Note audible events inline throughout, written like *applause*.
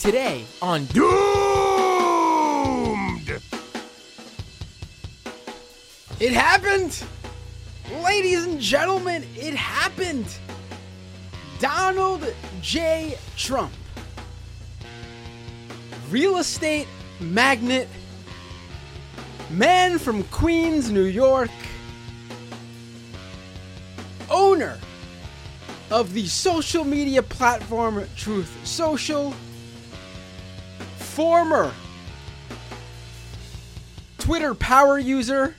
Today on Doomed! It happened! Ladies and gentlemen, it happened! Donald J. Trump, real estate magnate, man from Queens, New York, owner of the social media platform Truth Social, former Twitter power user,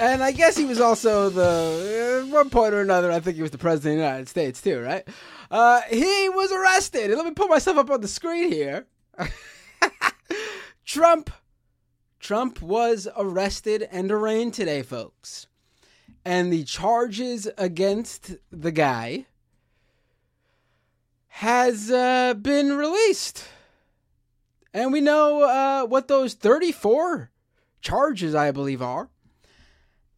and I guess he was also the, at one point or another, I think he was the president of the United States too, right? Uh, he was arrested. Let me put myself up on the screen here. *laughs* Trump Trump was arrested and arraigned today, folks. And the charges against the guy has uh, been released. And we know uh, what those 34 charges, I believe, are.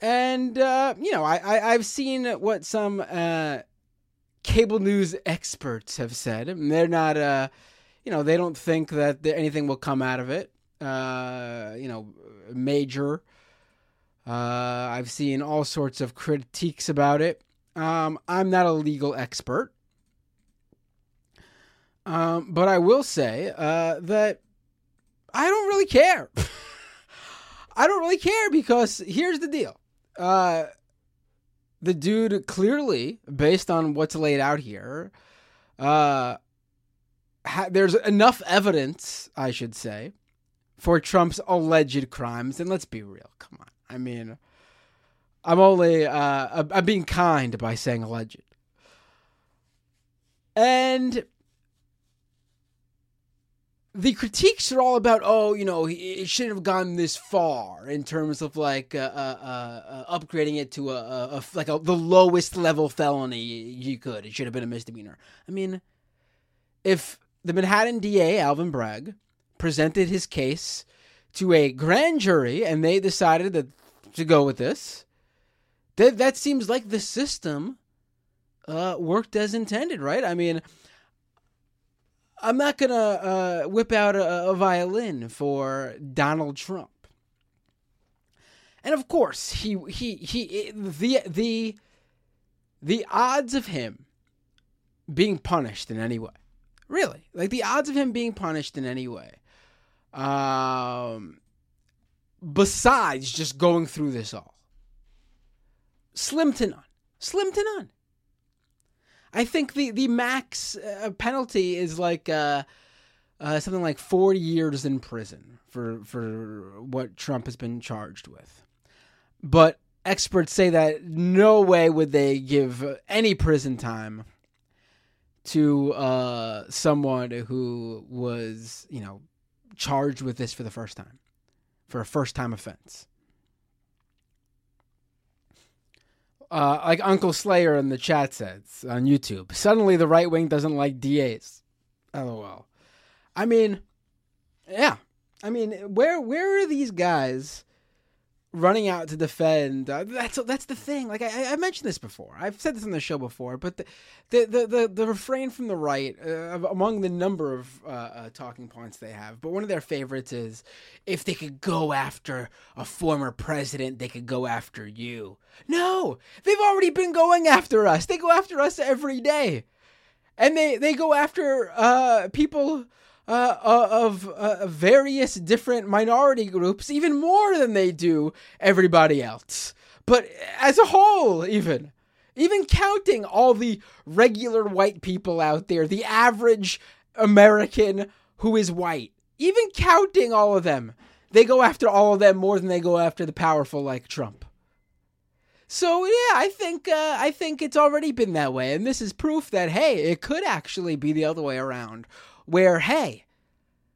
And, uh, you know, I, I, have seen what some uh, cable news experts have said. They're not, uh, you know, they don't think that anything will come out of it uh, you know, major. I've seen all sorts of critiques about it. Um, I'm not a legal expert. Um, but I will say uh, that I don't really care. *laughs* I don't really care because here's the deal. Uh, the dude clearly, based on what's laid out here, uh, ha- there's enough evidence, I should say, for Trump's alleged crimes. And let's be real. Come on. I mean, I'm only uh, I'm being kind by saying alleged. And the critiques are all about, oh, you know, it shouldn't have gone this far in terms of like uh, uh, uh, upgrading it to a, a, a like a, the lowest level felony you could. It should have been a misdemeanor. I mean, if the Manhattan DA Alvin Bragg presented his case to a grand jury and they decided that to go with this. That that seems like the system uh, worked as intended, right? I mean, I'm not gonna uh, whip out a, a violin for Donald Trump, and of course, he he he the the the odds of him being punished in any way, really, like the odds of him being punished in any way um, besides just going through this all? Slim to none. Slim to none. I think the the max uh, penalty is like uh, uh, something like four years in prison for for what Trump has been charged with. But experts say that no way would they give any prison time to uh, someone who was, you know, charged with this for the first time, for a first time offense. Uh, like Uncle Slayer in the chat says on YouTube, suddenly the right wing doesn't like DAs. LOL. I mean, yeah. I mean, where where are these guys running out to defend. Uh, that's that's the thing. Like I, I mentioned this before. I've said this on the show before. But the the the the, the refrain from the right, uh, among the number of uh, uh, talking points they have, but one of their favorites is if they could go after a former president, they could go after you. No, they've already been going after us. They go after us every day, and they they go after uh, people uh, uh, of uh, various different minority groups even more than they do everybody else. But as a whole, even. Even counting all the regular white people out there, the average American who is white, even counting all of them, they go after all of them more than they go after the powerful like Trump. So yeah, I think uh, I think it's already been that way, and this is proof that hey, it could actually be the other way around, where hey,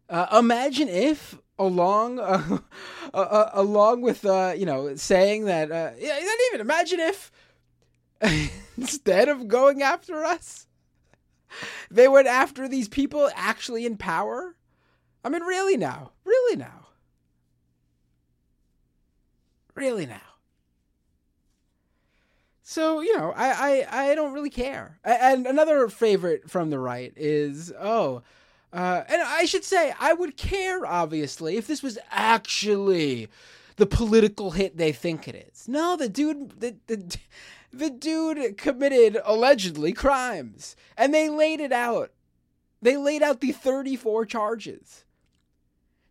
uh, imagine if along *laughs* uh, uh, uh along with uh, you know saying that uh, yeah, not even imagine if *laughs* instead of going after us, they went after these people actually in power. I mean, really now, really now, really now. So you know, I I, I don't really care. And another favorite from the right is oh, uh, and I should say I would care obviously if this was actually the political hit they think it is. No, the dude the the, the dude committed allegedly crimes, and they laid it out. They laid out the 34 charges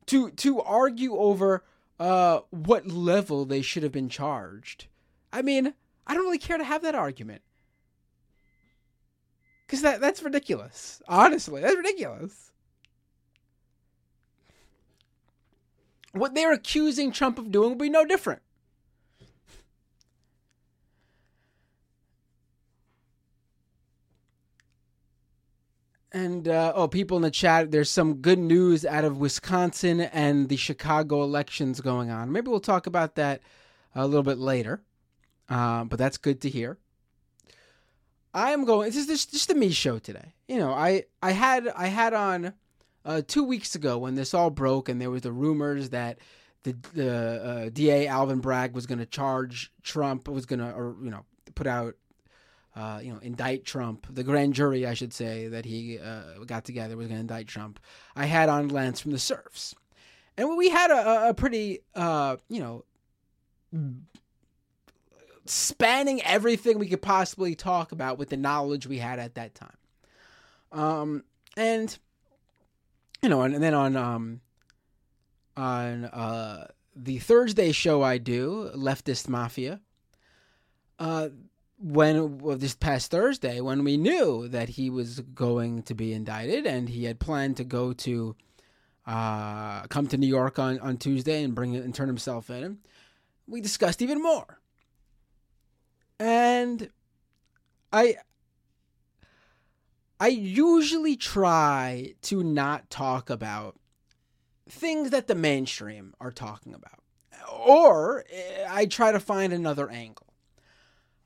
to to argue over uh, what level they should have been charged. I mean, I don't really care to have that argument. Because that, that's ridiculous. Honestly, that's ridiculous. What they're accusing Trump of doing will be no different. And uh, oh, people in the chat, there's some good news out of Wisconsin and the Chicago elections going on. Maybe we'll talk about that a little bit later. Uh, but that's good to hear. I am going. This is just, just a me show today. You know, I I had I had on uh, two weeks ago when this all broke and there was the rumors that the uh, DA Alvin Bragg was going to charge Trump was going to or you know put out uh, you know indict Trump. The grand jury, I should say, that he uh, got together was going to indict Trump. I had on Lance from the Serfs, and we had a, a pretty uh, you know spanning everything we could possibly talk about with the knowledge we had at that time. Um, and you know, and, and then on um, on uh, the Thursday show I do, Leftist Mafia. Uh, when well, this past Thursday, when we knew that he was going to be indicted and he had planned to go to uh, come to New York on, on Tuesday and bring it and turn himself in, we discussed even more. And I I usually try to not talk about things that the mainstream are talking about. Or eh, I try to find another angle.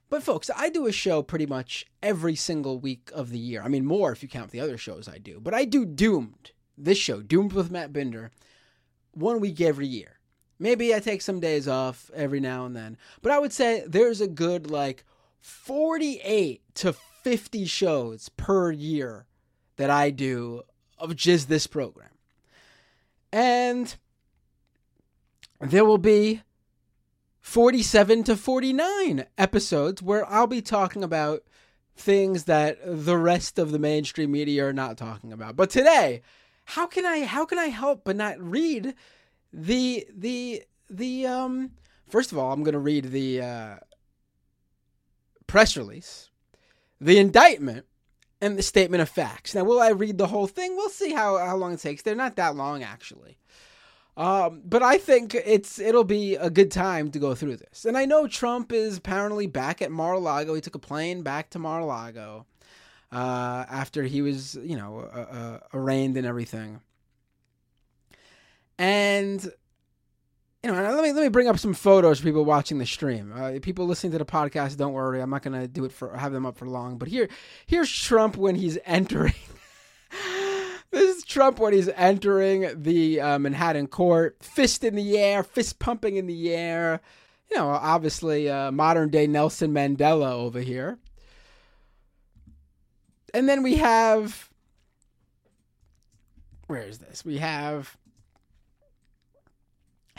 But folks, I do a show pretty much every single week of the year. I mean, more if you count the other shows I do. But I do Doomed, this show, Doomed with Matt Binder, one week every year. Maybe I take some days off every now and then. But I would say there's a good like 48 to 50 shows per year that I do of just this program. And there will be 47 to 49 episodes where I'll be talking about things that the rest of the mainstream media are not talking about. But today, how can I how can I help but not read the the the um first of all i'm going to read the uh, press release the indictment and the statement of facts now will i read the whole thing we'll see how, how long it takes they're not that long actually um, but I think it's it'll be a good time to go through this. And I know Trump is apparently back at Mar-a-Lago. He took a plane back to Mar-a-Lago uh, after he was, you know, uh, uh, arraigned and everything. And you know, let me let me bring up some photos for people watching the stream. Uh, people listening to the podcast, don't worry, I'm not gonna do it for have them up for long. But here, here's Trump when he's *laughs* entering. this is Trump when he's entering the uh, Manhattan court, fist in the air, fist pumping in the air. You know, obviously, uh, modern day Nelson Mandela over here. And then we have, where is this? We have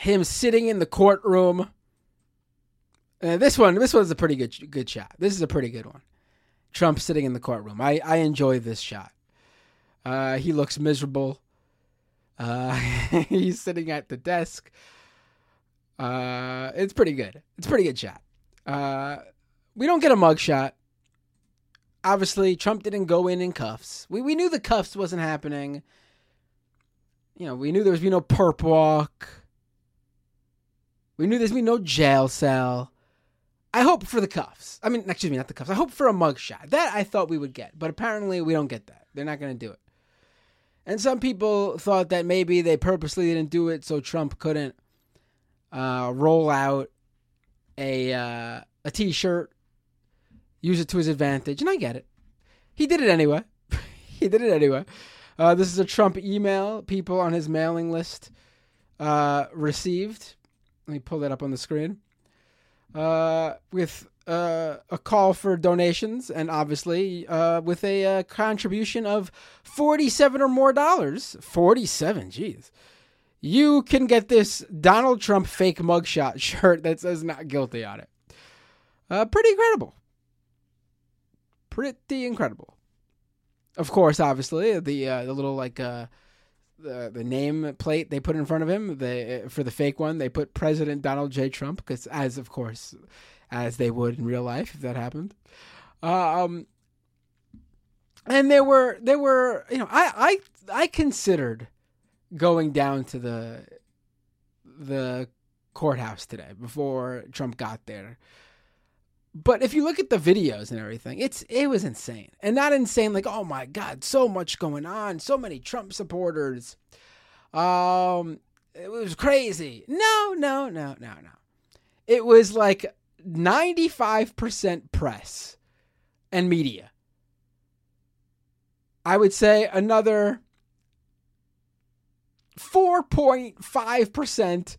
him sitting in the courtroom. Uh, this one, this one's a pretty good good shot. This is a pretty good one. Trump sitting in the courtroom. I I enjoy this shot. Uh, he looks miserable. Uh, *laughs* he's sitting at the desk. Uh, it's pretty good. It's pretty good shot. Uh, we don't get a mug shot. Obviously, Trump didn't go in in cuffs. We we knew the cuffs wasn't happening. You know, we knew there was be no perp walk. We knew there's gonna be no jail cell. I hope for the cuffs. I mean, excuse me, not the cuffs. I hope for a mugshot. That I thought we would get, but apparently we don't get that. They're not going to do it. And some people thought that maybe they purposely didn't do it so Trump couldn't uh, roll out a uh, a T-shirt, use it to his advantage, and I get it. He did it anyway. *laughs* he did it anyway. Uh, this is a Trump email people on his mailing list uh, received let me pull that up on the screen. Uh, with uh, a call for donations, and obviously uh, with a uh, contribution of forty-seven or more dollars, forty-seven, jeez, you can get this Donald Trump fake mugshot *laughs* shirt that says "not guilty" on it. Uh, pretty incredible. Pretty incredible. Of course, obviously the uh, the little like uh, the the name plate they put in front of him, the for the fake one they put President Donald J. Trump because as of course as they would in real life if that happened. Um, and there were there were you know I I I considered going down to the the courthouse today before Trump got there. But if you look at the videos and everything, it's it was insane. And not insane like, "Oh my god, so much going on, so many Trump supporters." Um it was crazy. No, no, no, no, no. It was like 95% press and media. I would say another 4.5%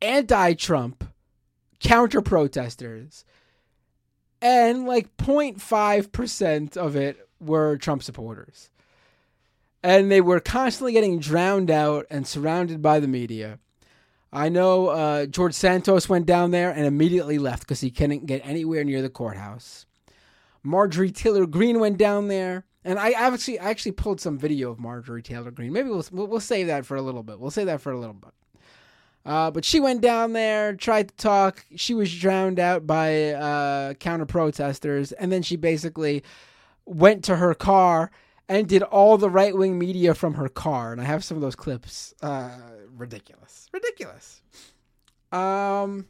anti Trump counter protesters, and like 0.5% of it were Trump supporters. And they were constantly getting drowned out and surrounded by the media. I know uh, George Santos went down there and immediately left because he couldn't get anywhere near the courthouse. Marjorie Taylor Greene went down there, and I actually I actually pulled some video of Marjorie Taylor Greene. Maybe we'll we'll save that for a little bit. We'll save that for a little bit. Uh, but she went down there, tried to talk. She was drowned out by uh, counter protesters, and then she basically went to her car and did all the right wing media from her car. And I have some of those clips. Uh, ridiculous, ridiculous. Um,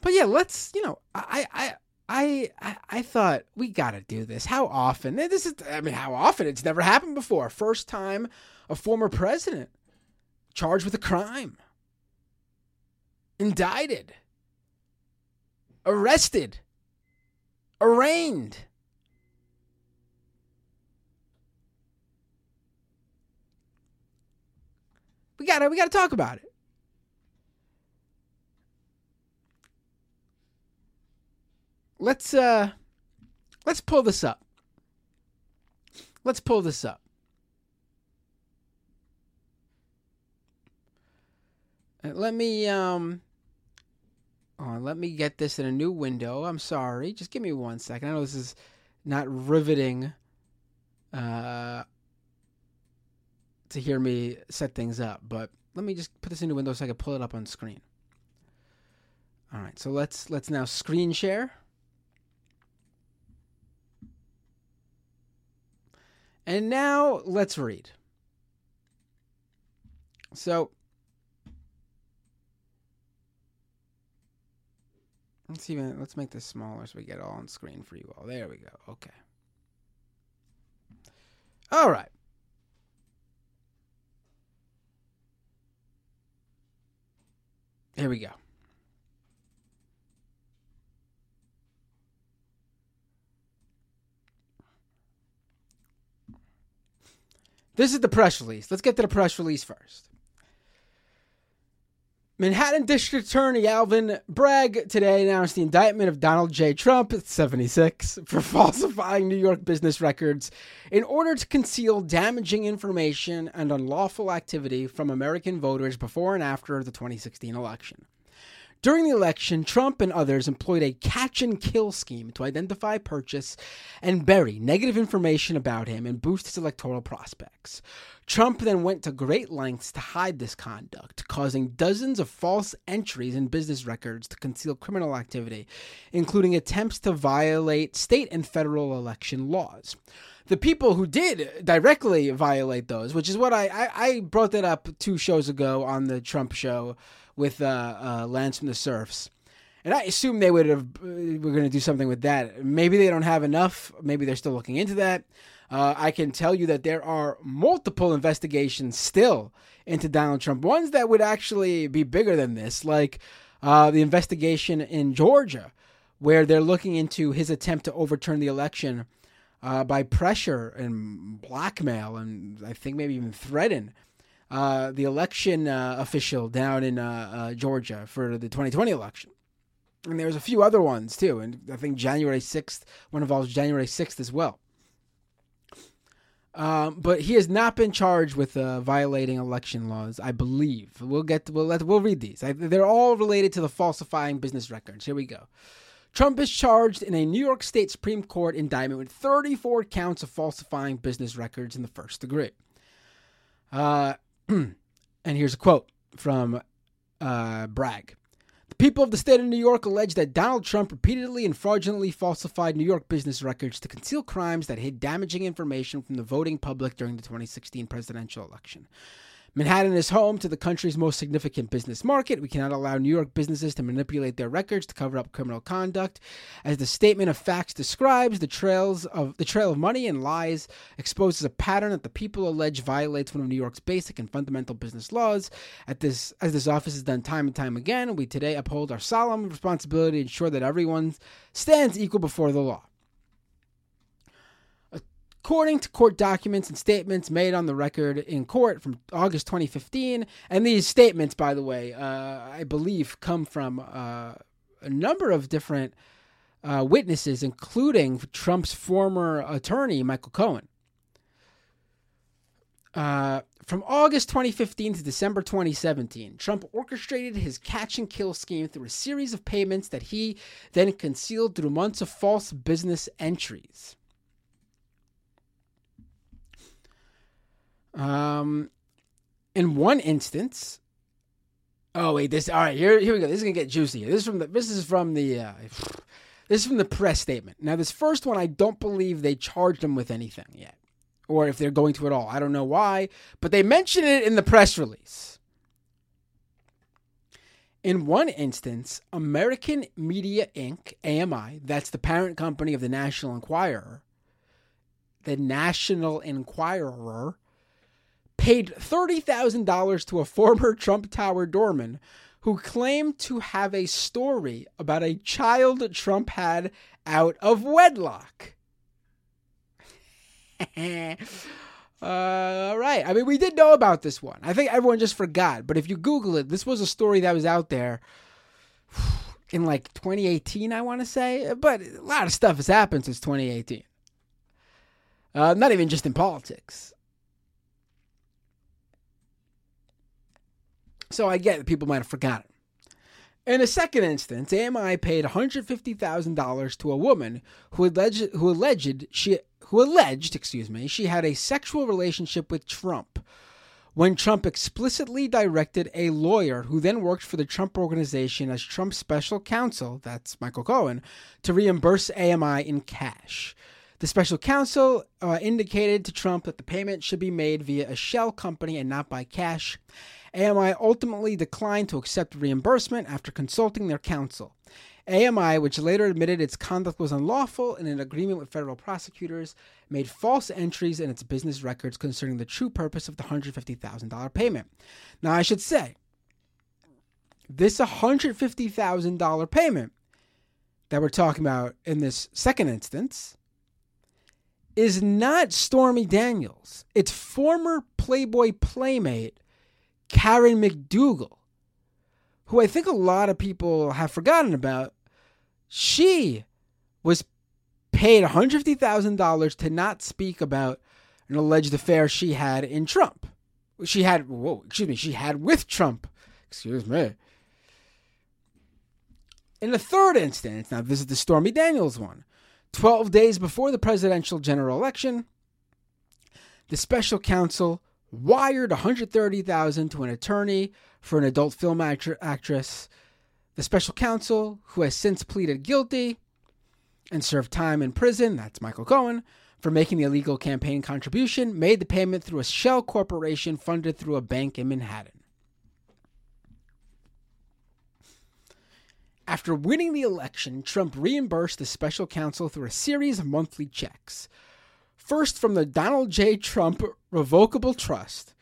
but yeah, let's you know, I I. I, I I thought we got to do this. How often? This is I mean, how often? It's never happened before. First time a former president charged with a crime, indicted, arrested, arraigned. We gotta we gotta talk about it. Let's uh let's pull this up. Let's pull this up. Let me um oh, let me get this in a new window. I'm sorry. Just give me one second. I know this is not riveting uh to hear me set things up, but let me just put this into window so I can pull it up on screen. All right, so let's let's now screen share. And now let's read. So Let's even let's make this smaller so we get all on screen for you all. There we go. Okay. All right. Here we go. This is the press release. Let's get to the press release first. Manhattan District Attorney Alvin Bragg today announced the indictment of Donald J. Trump, 76, for *laughs* falsifying New York business records in order to conceal damaging information and unlawful activity from American voters before and after the 2016 election. During the election, Trump and others employed a catch and kill scheme to identify, purchase, and bury negative information about him and boost his electoral prospects. Trump then went to great lengths to hide this conduct, causing dozens of false entries in business records to conceal criminal activity, including attempts to violate state and federal election laws. The people who did directly violate those, which is what I, I, I brought that up two shows ago on the Trump show with uh, uh, Lance from the Serfs. And I assume they would have uh, were going to do something with that. Maybe they don't have enough. Maybe they're still looking into that. Uh, I can tell you that there are multiple investigations still into Donald Trump, ones that would actually be bigger than this, like uh, the investigation in Georgia, where they're looking into his attempt to overturn the election uh, by pressure and blackmail, and I think maybe even threaten. Uh, the election uh, official down in uh, uh, Georgia for the 2020 election. And there's a few other ones too. And I think January 6th, one involves January 6th as well. Um, but he has not been charged with uh, violating election laws, I believe. We'll get to, we'll let, we'll read these. I, they're all related to the falsifying business records. Here we go. Trump is charged in a New York State Supreme Court indictment with 34 counts of falsifying business records in the first degree. Uh, *clears throat* and here's a quote from uh, Bragg. The people of the state of New York allege that Donald Trump repeatedly and fraudulently falsified New York business records to conceal crimes that hid damaging information from the voting public during the 2016 presidential election. Manhattan is home to the country's most significant business market. We cannot allow New York businesses to manipulate their records to cover up criminal conduct. As the statement of facts describes, the trails of the trail of money and lies exposes a pattern that the people allege violates one of New York's basic and fundamental business laws. At this as this office has done time and time again, we today uphold our solemn responsibility to ensure that everyone stands equal before the law. According to court documents and statements made on the record in court from August 2015, and these statements, by the way, uh, I believe come from uh, a number of different uh, witnesses, including Trump's former attorney, Michael Cohen. Uh, from August 2015 to December 2017, Trump orchestrated his catch and kill scheme through a series of payments that he then concealed through months of false business entries. Um, in one instance, oh wait, this all right. Here, here we go. This is gonna get juicy. This is from the. This is from the. Uh, *sighs* this is from the press statement. Now, this first one, I don't believe they charged him with anything yet, or if they're going to at all. I don't know why, but they mention it in the press release. In one instance, American Media Inc., AMI, that's the parent company of the National Enquirer, the National Enquirer, paid $30,000 to a former Trump Tower doorman who claimed to have a story about a child Trump had out of wedlock. uh, *laughs* all right. I mean, we did know about this one. I think everyone just forgot. But if you Google it, this was a story that was out there *sighs* in like 2018, I want to say. But a lot of stuff has happened since 2018. Uh, not even just in politics. So I get that people might have forgotten. In a second instance, AMI paid $150,000 to a woman who alleged, who alleged she who alleged, excuse me, she had a sexual relationship with Trump when Trump explicitly directed a lawyer who then worked for the Trump organization as Trump's special counsel, that's Michael Cohen, to reimburse AMI in cash. The special counsel uh, indicated to Trump that the payment should be made via a shell company and not by cash. AMI ultimately declined to accept reimbursement after consulting their counsel. AMI, which later admitted its conduct was unlawful in an agreement with federal prosecutors, made false entries in its business records concerning the true purpose of the $150,000 payment. Now, I should say, this $150,000 payment that we're talking about in this second instance is not Stormy Daniels. It's former Playboy Playmate Karen McDougal, who I think a lot of people have forgotten about. She was paid $150,000 to not speak about an alleged affair she had in Trump. She had, whoa, excuse me, she had with Trump. Excuse me. In the third instance, now this is the Stormy Daniels one. 12 days before the presidential general election, the special counsel wired 130,000 to an attorney for an adult film actress. The special counsel, who has since pleaded guilty and served time in prison, that's Michael Cohen, for making the illegal campaign contribution, made the payment through a shell corporation funded through a bank in Manhattan. After winning the election, Trump reimbursed the special counsel through a series of monthly checks. First, from the Donald J. Trump Revocable Trust,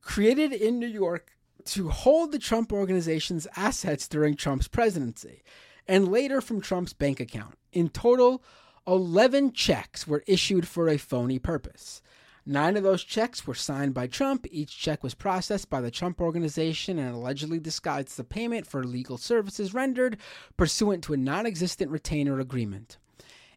created in New York to hold the Trump organization's assets during Trump's presidency, and later from Trump's bank account. In total, 11 checks were issued for a phony purpose. Nine of those checks were signed by Trump. Each check was processed by the Trump Organization and allegedly disguised the payment for legal services rendered pursuant to a non existent retainer agreement.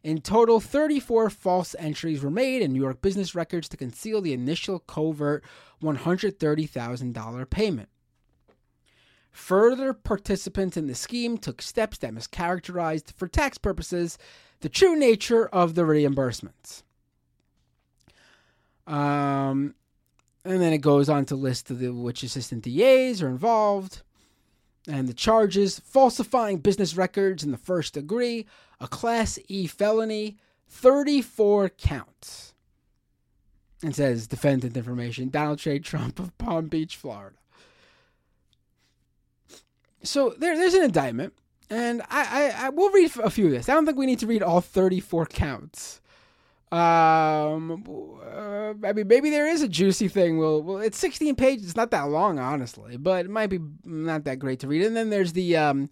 In total, 34 false entries were made in New York business records to conceal the initial covert $130,000 payment. Further participants in the scheme took steps that mischaracterized, for tax purposes, the true nature of the reimbursements. Um, and then it goes on to list the, which assistant DAs are involved and the charges falsifying business records in the first degree, a Class E felony, 34 counts. And says defendant information Donald J. Trump of Palm Beach, Florida. So there, there's an indictment, and I, I, I will read a few of this. I don't think we need to read all 34 counts. Um, uh, I mean, maybe there is a juicy thing. Well, well, it's 16 pages. It's not that long, honestly, but it might be not that great to read. And then there's the um,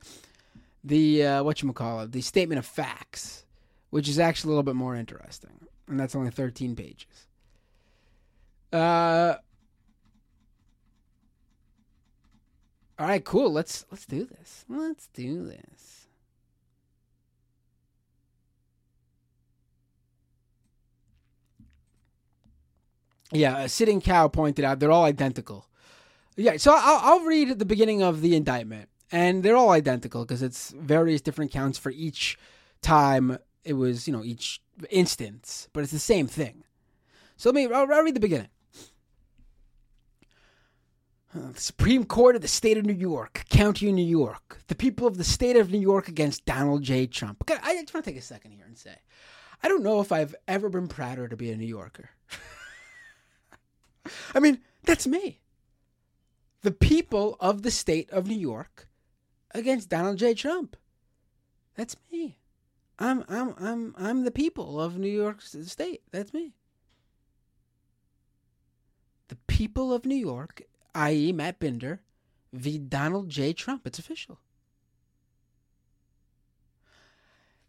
the uh, what you call it, the statement of facts, which is actually a little bit more interesting, and that's only 13 pages. Uh. All right, cool. Let's let's do this. Let's do this. Yeah, a Sitting Cow pointed out they're all identical. Yeah, so I'll, I'll read the beginning of the indictment, and they're all identical because it's various different counts for each time it was, you know, each instance, but it's the same thing. So let me, I'll, I'll read the beginning. Uh, the Supreme Court of the State of New York, County of New York, the people of the State of New York against Donald J. Trump. I just want to take a second here and say, I don't know if I've ever been prouder to be a New Yorker. *laughs* I mean, that's me. The people of the state of New York against Donald J. Trump. That's me. I'm I'm I'm I'm the people of New York State. That's me. The people of New York, i.e., Matt Binder, v. Donald J. Trump. It's official.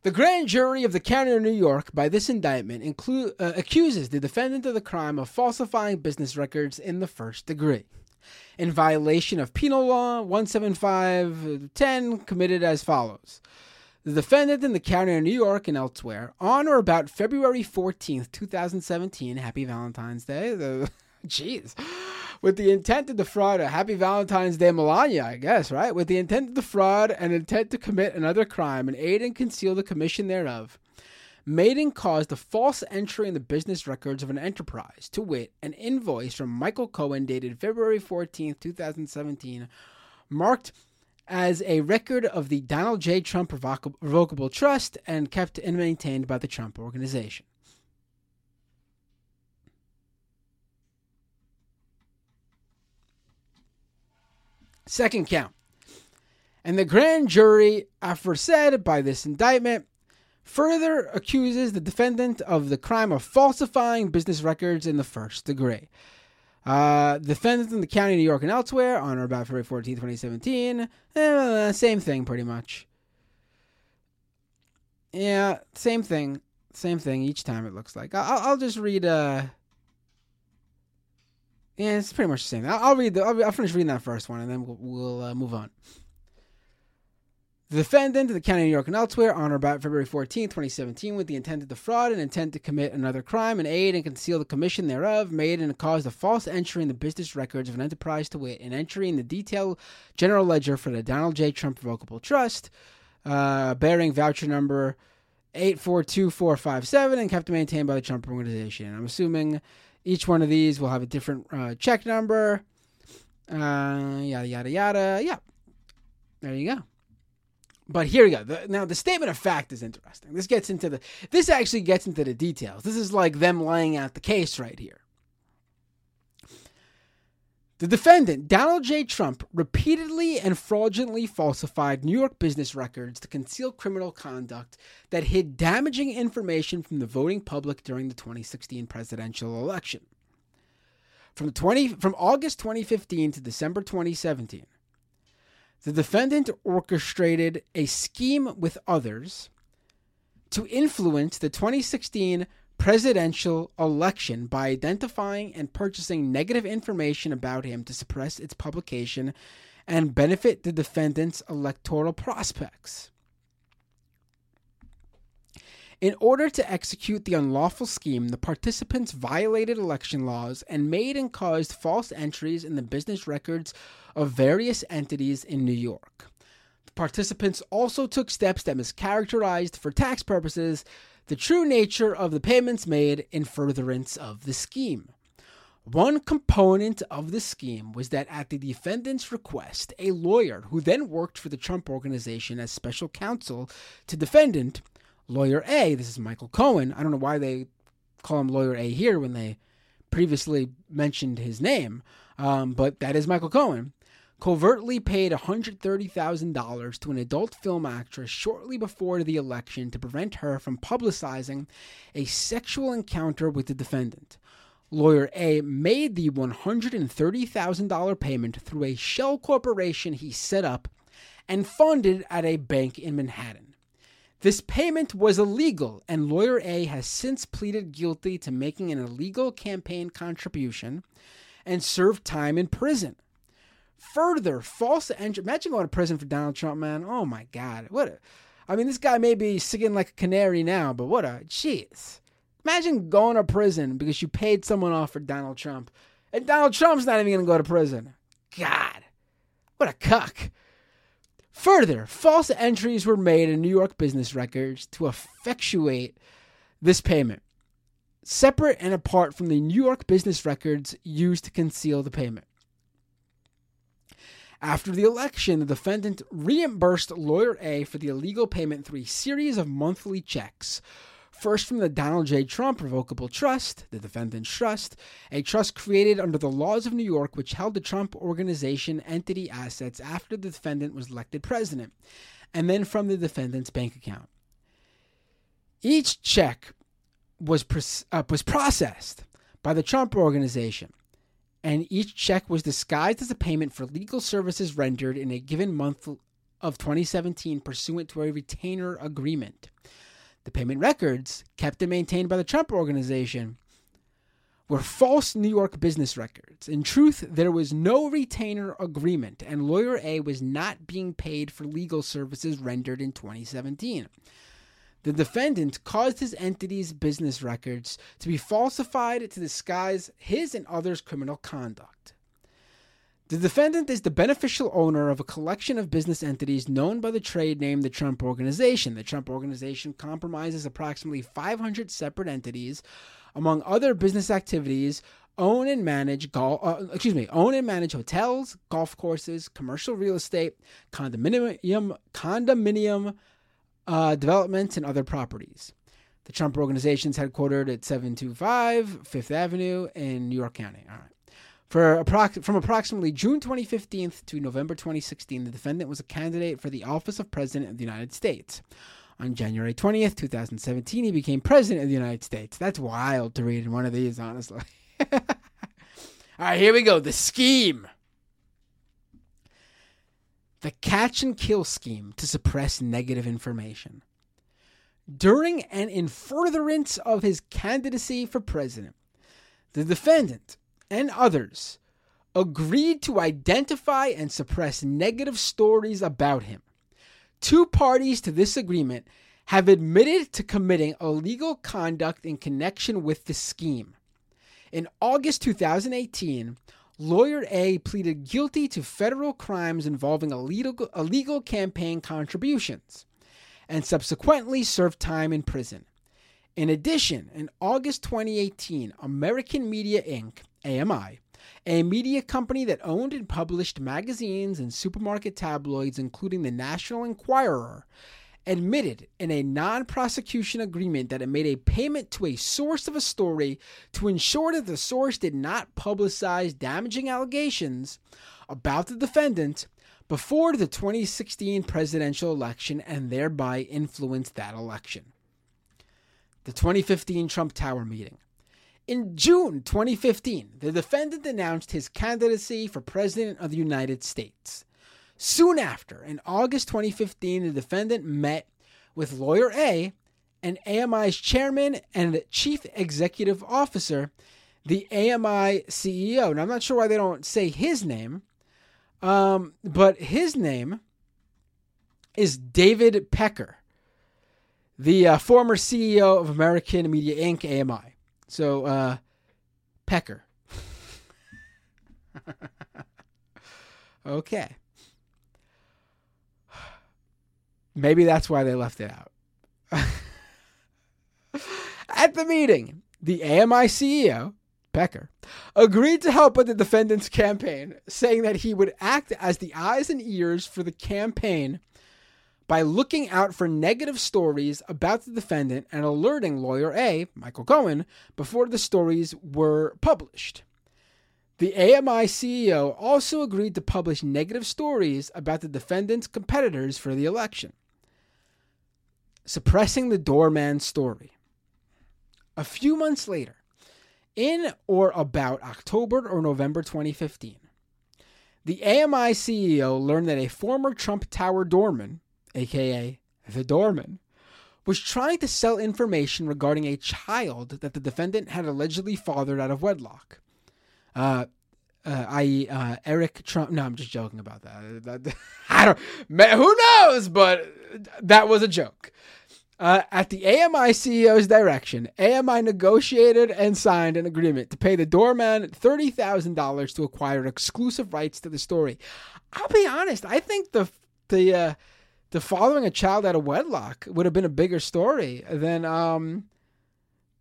The grand jury of the county of New York, by this indictment, include, uh, accuses the defendant of the crime of falsifying business records in the first degree, in violation of Penal Law 17510, committed as follows. The defendant in the county of New York and elsewhere, on or about February 14th, 2017, Happy Valentine's Day, *laughs* jeez, with the intent to defraud a happy Valentine's Day, Melania, I guess, right? With the intent to defraud and intent to commit another crime and aid and conceal the commission thereof, made and caused a false entry in the business records of an enterprise, to wit, an invoice from Michael Cohen dated February 14th, 2017, marked as a record of the Donald J. Trump Revocable Trust and kept and maintained by the Trump Organization. Second count. And the grand jury, aforesaid by this indictment, further accuses the defendant of the crime of falsifying business records in the first degree. Uh, defendant in the county of New York and elsewhere on or about February 14, 2017. Eh, same thing, pretty much. Yeah, same thing. Same thing each time, it looks like. I'll, I'll just read. Uh, yeah, it's pretty much the same. I'll, I'll read the. I'll, I'll, finish reading that first one, and then we'll, we'll uh, move on. The defendant of the county of New York and elsewhere on or about February 14, 2017, with the intent to defraud and intent to commit another crime and aid and conceal the commission thereof, made and caused a false entry in the business records of an enterprise to wit, an entry in the detailed general ledger for the Donald J. Trump Revocable Trust, uh, bearing voucher number 842457 and kept maintained by the Trump Organization. I'm assuming each one of these will have a different uh, check number. Uh, yada, yada, yada. Yeah. There you go. But here we go. The, now the statement of fact is interesting. This gets into the. This actually gets into the details. This is like them laying out the case right here. The defendant, Donald J. Trump, repeatedly and fraudulently falsified New York business records to conceal criminal conduct that hid damaging information from the voting public during the 2016 presidential election. From 20 from August 2015 to December 2017, the defendant orchestrated a scheme with others to influence the 2016 presidential election by identifying and purchasing negative information about him to suppress its publication and benefit the defendant's electoral prospects. In order to execute the unlawful scheme, the participants violated election laws and made and caused false entries in the business records of various entities in New York. The participants also took steps that mischaracterized, for tax purposes, the true nature of the payments made in furtherance of the scheme. One component of the scheme was that at the defendant's request, a lawyer who then worked for the Trump organization as special counsel to defendant Lawyer A, this is Michael Cohen. I don't know why they call him Lawyer A here when they previously mentioned his name, um, but that is Michael Cohen. Covertly paid $130,000 to an adult film actress shortly before the election to prevent her from publicizing a sexual encounter with the defendant. Lawyer A made the $130,000 payment through a shell corporation he set up and funded at a bank in Manhattan. This payment was illegal, and lawyer A has since pleaded guilty to making an illegal campaign contribution and served time in prison. Further, false entry. Imagine going to prison for Donald Trump, man. Oh my God. What a. I mean, this guy may be singing like a canary now, but what a. Jeez. Imagine going to prison because you paid someone off for Donald Trump. And Donald Trump's not even going to go to prison. God. What a cuck. Further, false entries were made in New York business records to effectuate this payment, separate and apart from the New York business records used to conceal the payment. After the election, the defendant reimbursed lawyer A for the illegal payment through a series of monthly checks First, from the Donald J. Trump Revocable Trust, the defendant's trust, a trust created under the laws of New York which held the Trump Organization entity assets after the defendant was elected president, and then from the defendant's bank account. Each check was, uh, was processed by the Trump Organization, and each check was disguised as a payment for legal services rendered in a given month of 2017 pursuant to a retainer agreement. The payment records, kept and maintained by the Trump Organization, were false New York business records. In truth, there was no retainer agreement, and lawyer A was not being paid for legal services rendered in 2017. The defendant caused his entity's business records to be falsified to disguise his and others' criminal conduct. The defendant is the beneficial owner of a collection of business entities known by the trade name the Trump Organization. The Trump Organization compromises approximately 500 separate entities, among other business activities. Own and manage golf, uh, excuse me, own and manage hotels, golf courses, commercial real estate, condominium, condominium uh, developments, and other properties. The Trump Organization is headquartered at 725 Fifth Avenue in New York County. All right. For approx- from approximately June 2015 to November 2016, the defendant was a candidate for the office of President of the United States. On January 20th, 2017, he became President of the United States. That's wild to read in one of these, honestly. *laughs* All right, here we go. The scheme. The catch and kill scheme to suppress negative information. During and in furtherance of his candidacy for president, the defendant, and others agreed to identify and suppress negative stories about him. Two parties to this agreement have admitted to committing illegal conduct in connection with the scheme. In August 2018, lawyer A pleaded guilty to federal crimes involving illegal, illegal campaign contributions and subsequently served time in prison. In addition, in August 2018, American Media Inc. AMI, a media company that owned and published magazines and supermarket tabloids, including the National Enquirer, admitted in a non prosecution agreement that it made a payment to a source of a story to ensure that the source did not publicize damaging allegations about the defendant before the 2016 presidential election and thereby influence that election. The 2015 Trump Tower meeting. In June 2015, the defendant announced his candidacy for President of the United States. Soon after, in August 2015, the defendant met with lawyer A and AMI's chairman and chief executive officer, the AMI CEO. Now, I'm not sure why they don't say his name, um, but his name is David Pecker, the uh, former CEO of American Media Inc., AMI. So, uh, Pecker. *laughs* okay. Maybe that's why they left it out. At the meeting, the AMI CEO, Pecker, agreed to help with the defendant's campaign, saying that he would act as the eyes and ears for the campaign by looking out for negative stories about the defendant and alerting lawyer A, Michael Cohen, before the stories were published. The AMI CEO also agreed to publish negative stories about the defendant's competitors for the election. Suppressing the doorman story. A few months later, in or about October or November 2015, the AMI CEO learned that a former Trump Tower doorman, aka the doorman, was trying to sell information regarding a child that the defendant had allegedly fathered out of wedlock. Uh, uh, i.e., uh, Eric Trump. No, I'm just joking about that. *laughs* I don't. Who knows? But that was a joke. Uh, at the AMI CEO's direction, AMI negotiated and signed an agreement to pay the doorman $30,000 to acquire exclusive rights to the story. I'll be honest, I think the the uh, the following a child out of wedlock would have been a bigger story than um,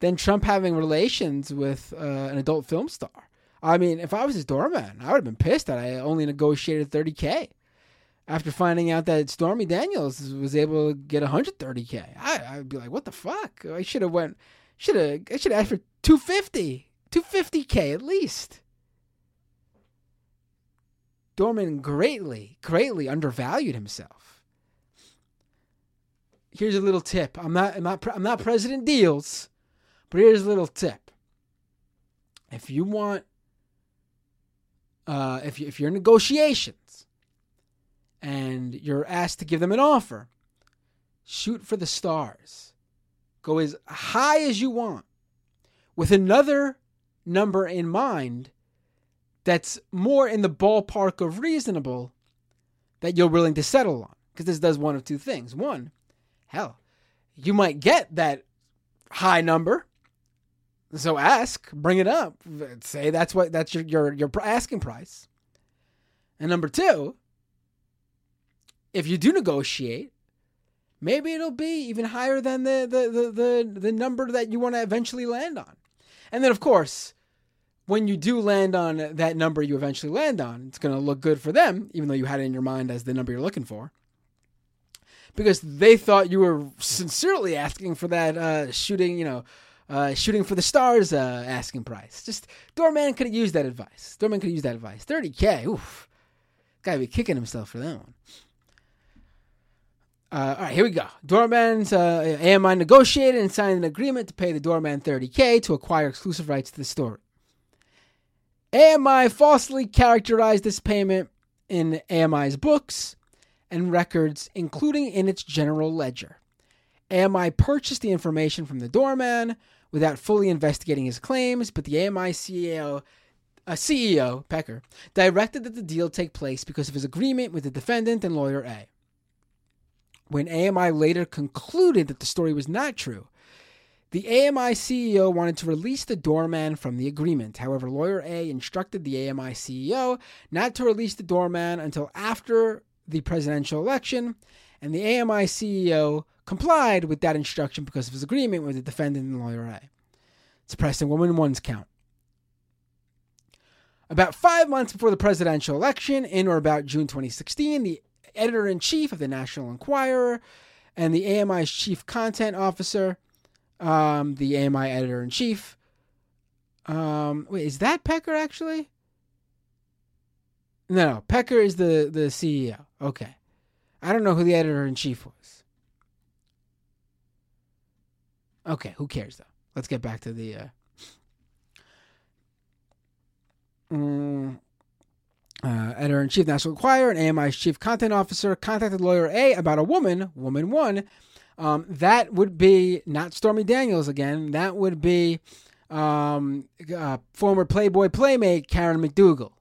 than Trump having relations with uh, an adult film star. I mean, if I was his doorman, I would have been pissed that I only negotiated 30K after finding out that Stormy Daniels was able to get 130k. I, would be like, what the fuck? I should have went, should have, I should have asked for 250, 250k at least. Doorman greatly, greatly undervalued himself. Here's a little tip. I'm not, I'm not, I'm not President Deals, but here's a little tip. If you want, uh, if you, if you're in negotiations and you're asked to give them an offer, shoot for the stars. Go as high as you want with another number in mind that's more in the ballpark of reasonable that you're willing to settle on. Because this does one of two things. One, hell, you might get that high number. So ask, bring it up. Say that's what that's your your, your asking price. And number two, if you do negotiate, maybe it'll be even higher than the the the the, the number that you want to eventually land on. And then of course, when you do land on that number you eventually land on, it's going to look good for them even though you had it in your mind as the number you're looking for. Because they thought you were sincerely asking for that uh, shooting, you know, uh, shooting for the stars uh, asking price. Just Doorman could have used that advice. Doorman could have used that advice. 30K, oof. Gotta be kicking himself for that one. Uh, all right, here we go. Doorman's uh, AMI negotiated and signed an agreement to pay the doorman 30K to acquire exclusive rights to the story. AMI falsely characterized this payment in AMI's books and records, including in its general ledger. AMI purchased the information from the doorman without fully investigating his claims, but the AMI CEO, uh, CEO Pecker directed that the deal take place because of his agreement with the defendant and lawyer A. When AMI later concluded that the story was not true, the AMI CEO wanted to release the doorman from the agreement. However, lawyer A instructed the AMI CEO not to release the doorman until after the presidential election, and the AMI CEO complied with that instruction because of his agreement with the defendant and lawyer A, suppressing woman one's count. About five months before the presidential election, in or about June 2016, the editor in chief of the National Enquirer, and the AMI's chief content officer, um, the AMI editor in chief. Um, wait, is that Pecker actually? No, no, Pecker is the the CEO. Okay, I don't know who the editor in chief was. Okay, who cares though? Let's get back to the. Uh, mm, uh, editor in chief National Enquirer and AMI's chief content officer contacted lawyer A about a woman, woman one, Um, that would be not Stormy Daniels again. That would be um, uh, former Playboy playmate Karen McDougal.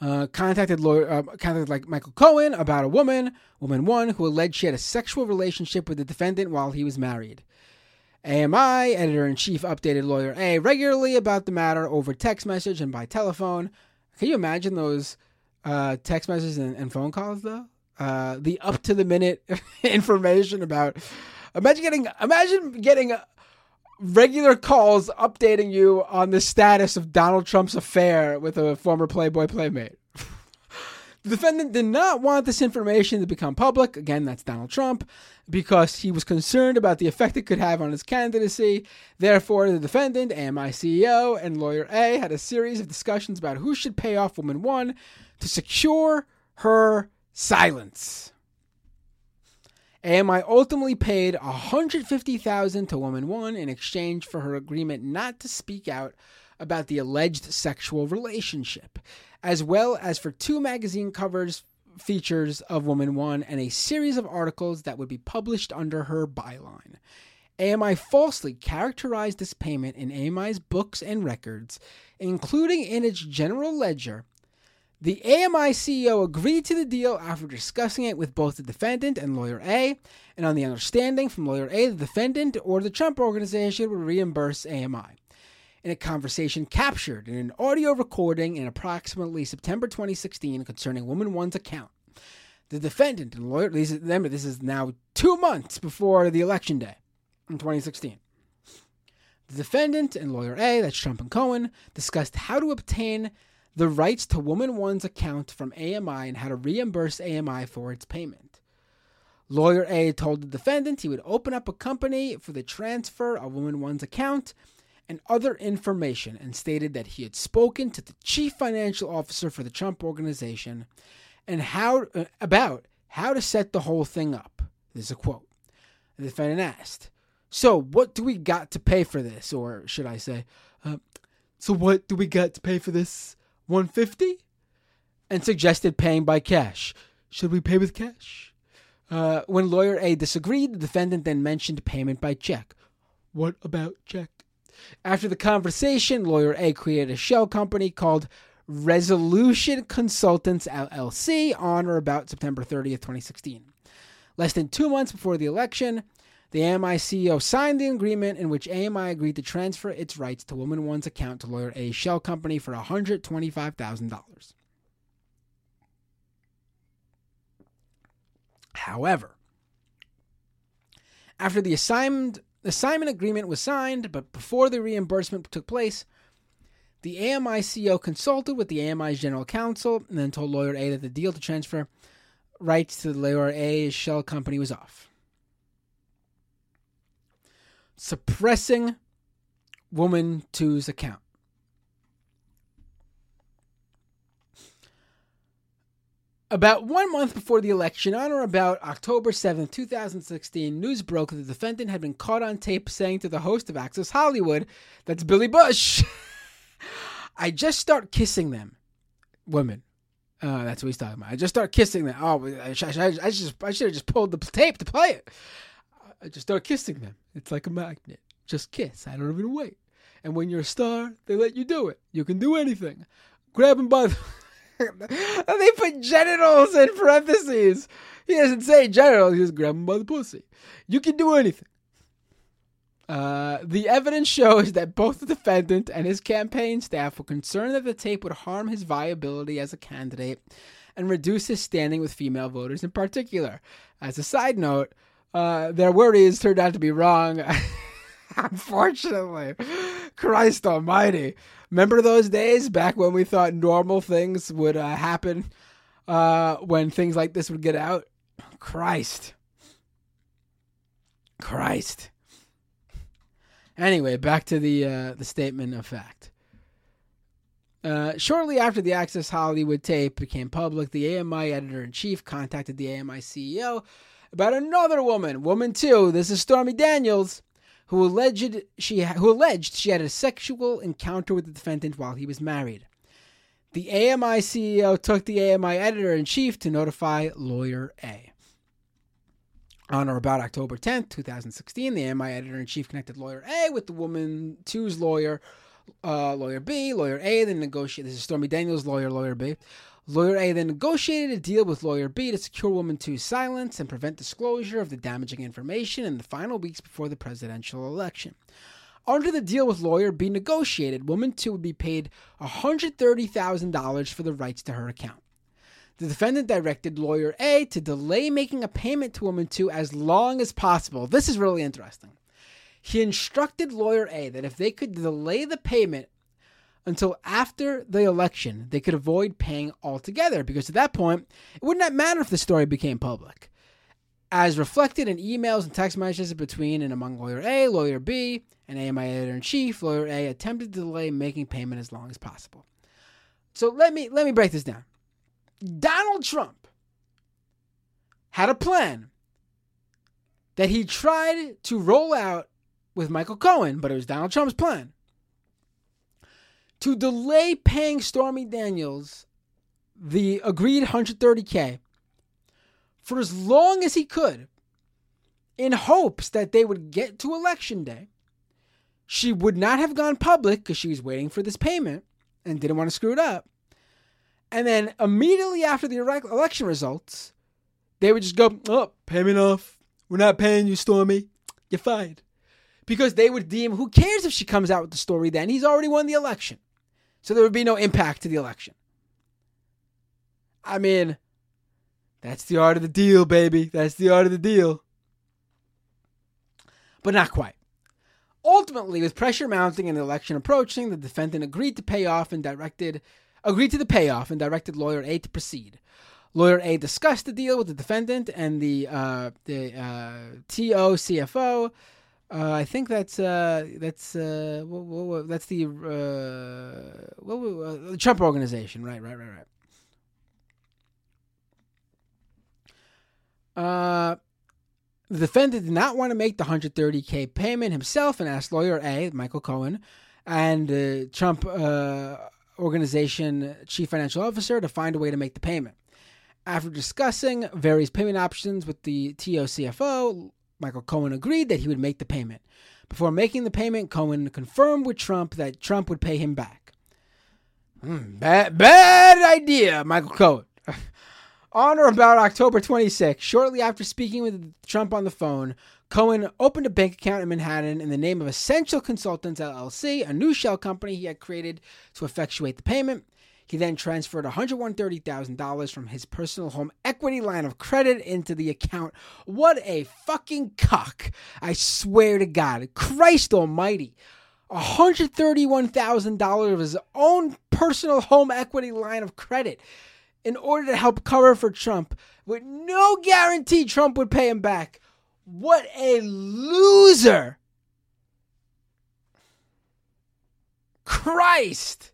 Uh, contacted lawyer, uh, contacted like Michael Cohen about a woman, woman one, who alleged she had a sexual relationship with the defendant while he was married. AMI editor in chief updated lawyer A regularly about the matter over text message and by telephone. Can you imagine those uh, text messages and, and, phone calls though? Uh, the up to the minute *laughs* information about. Imagine getting. Imagine getting regular calls updating you on the status of Donald Trump's affair with a former Playboy playmate. the defendant did not want this information to become public. Again, that's Donald Trump, because he was concerned about the effect it could have on his candidacy. Therefore, the defendant, AMI CEO, and lawyer A had a series of discussions about who should pay off woman one to secure her silence. AMI ultimately paid $150,000 to Woman 1 in exchange for her agreement not to speak out about the alleged sexual relationship, as well as for two magazine covers features of Woman 1 and a series of articles that would be published under her byline. AMI falsely characterized this payment in AMI's books and records, including in its general ledger the AMI CEO agreed to the deal after discussing it with both the defendant and lawyer A, and on the understanding from lawyer A, the defendant or the Trump organization would reimburse AMI. In a conversation captured in an audio recording in approximately September 2016 concerning Woman One's account, the defendant and lawyer, remember, this is now two months before the election day in 2016. The defendant and lawyer A, that's Trump and Cohen, discussed how to obtain the rights to Woman One's account from AMI and how to reimburse AMI for its payment. Lawyer A told the defendant he would open up a company for the transfer of Woman One's account and other information and stated that he had spoken to the chief financial officer for the Trump organization and how uh, about how to set the whole thing up. This is a quote. The defendant asked, "So, what do we got to pay for this, or should I say, uh, so what do we got to pay for this?" 150 and suggested paying by cash. Should we pay with cash? Uh, when lawyer A disagreed, the defendant then mentioned payment by check. What about check? After the conversation, lawyer A created a shell company called Resolution Consultants LLC on or about September 30th, 2016. Less than two months before the election, the AMI CEO signed the agreement in which AMI agreed to transfer its rights to Woman One's account to Lawyer A's shell company for $125,000. However, after the assigned assignment agreement was signed, but before the reimbursement took place, the AMI CEO consulted with the AMI's general counsel and then told Lawyer A that the deal to transfer rights to the Lawyer A's shell company was off suppressing woman two's account. About one month before the election, on or about October 7, 2016, news broke that the defendant had been caught on tape saying to the host of Access Hollywood, that's Billy Bush, *laughs* I just start kissing them. Women. Uh, that's what he's talking about. I just start kissing them. Oh, I, I, I, I just, I should have just pulled the tape to play it. I just start kissing them. It's like a magnet. Just kiss. I don't even wait. And when you're a star, they let you do it. You can do anything. Grab them by the. *laughs* they put genitals in parentheses. He doesn't say genitals, he just grab them by the pussy. You can do anything. Uh, the evidence shows that both the defendant and his campaign staff were concerned that the tape would harm his viability as a candidate and reduce his standing with female voters in particular. As a side note, uh, their worries turned out to be wrong. *laughs* Unfortunately, Christ Almighty! Remember those days back when we thought normal things would uh, happen uh, when things like this would get out? Christ, Christ. Anyway, back to the uh, the statement of fact. Uh, shortly after the Access Hollywood tape became public, the AMI editor in chief contacted the AMI CEO about another woman, woman two. This is Stormy Daniels, who alleged she who alleged she had a sexual encounter with the defendant while he was married. the AMI CEO took the AMI editor in chief to notify Lawyer A. On or about October 10th, 2016, the AMI editor in chief connected Lawyer A with the woman two's lawyer, uh, Lawyer B. Lawyer A then negotiated. This is Stormy Daniels' lawyer, Lawyer B. Lawyer A then negotiated a deal with Lawyer B to secure Woman 2's silence and prevent disclosure of the damaging information in the final weeks before the presidential election. Under the deal with Lawyer B negotiated, Woman 2 would be paid $130,000 for the rights to her account. The defendant directed Lawyer A to delay making a payment to Woman 2 as long as possible. This is really interesting. He instructed Lawyer A that if they could delay the payment until after the election, they could avoid paying altogether because at that point, it would not matter if the story became public. As reflected in emails and text messages between and among Lawyer A, Lawyer B, and AMI editor in chief, Lawyer A attempted to delay making payment as long as possible. So let me let me break this down. Donald Trump had a plan that he tried to roll out with Michael Cohen, but it was Donald Trump's plan to delay paying Stormy Daniels the agreed 130K for as long as he could in hopes that they would get to election day. She would not have gone public because she was waiting for this payment and didn't want to screw it up. And then immediately after the election results, they would just go, Oh, payment off. We're not paying you, Stormy. You're fired. Because they would deem, who cares if she comes out with the story then? He's already won the election. So there would be no impact to the election. I mean, that's the art of the deal, baby. That's the art of the deal. But not quite. Ultimately, with pressure mounting and the election approaching, the defendant agreed to pay off and directed agreed to the payoff and directed lawyer A to proceed. Lawyer A discussed the deal with the defendant and the uh, the uh, TO CFO uh, I think that's uh, that's uh, what, what, what, that's the uh, uh, Trump organization, right? Right? Right? Right? Uh, the defendant did not want to make the 130k payment himself and asked lawyer A, Michael Cohen, and the Trump uh, organization chief financial officer to find a way to make the payment. After discussing various payment options with the TO CFO, Michael Cohen agreed that he would make the payment. Before making the payment, Cohen confirmed with Trump that Trump would pay him back. Mm, bad, bad idea, Michael Cohen. *laughs* on or about October 26, shortly after speaking with Trump on the phone, Cohen opened a bank account in Manhattan in the name of Essential Consultants LLC, a new shell company he had created to effectuate the payment. He then transferred $130,000 from his personal home equity line of credit into the account. What a fucking cock. I swear to God. Christ almighty. $131,000 of his own personal home equity line of credit in order to help cover for Trump with no guarantee Trump would pay him back. What a loser. Christ.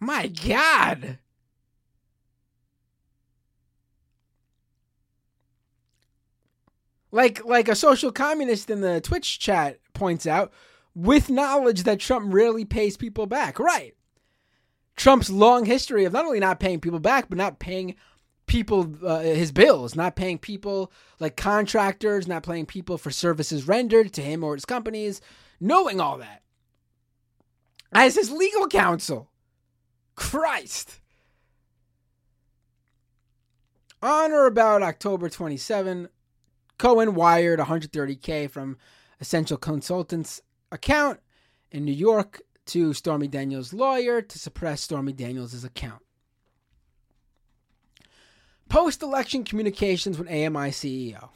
My God. Like like a social communist in the Twitch chat points out, with knowledge that Trump rarely pays people back. Right. Trump's long history of not only not paying people back, but not paying people uh, his bills, not paying people like contractors, not paying people for services rendered to him or his companies, knowing all that. As his legal counsel. Christ! On or about October 27, Cohen wired 130K from Essential Consultants' account in New York to Stormy Daniels' lawyer to suppress Stormy Daniels' account. Post election communications with AMI CEO.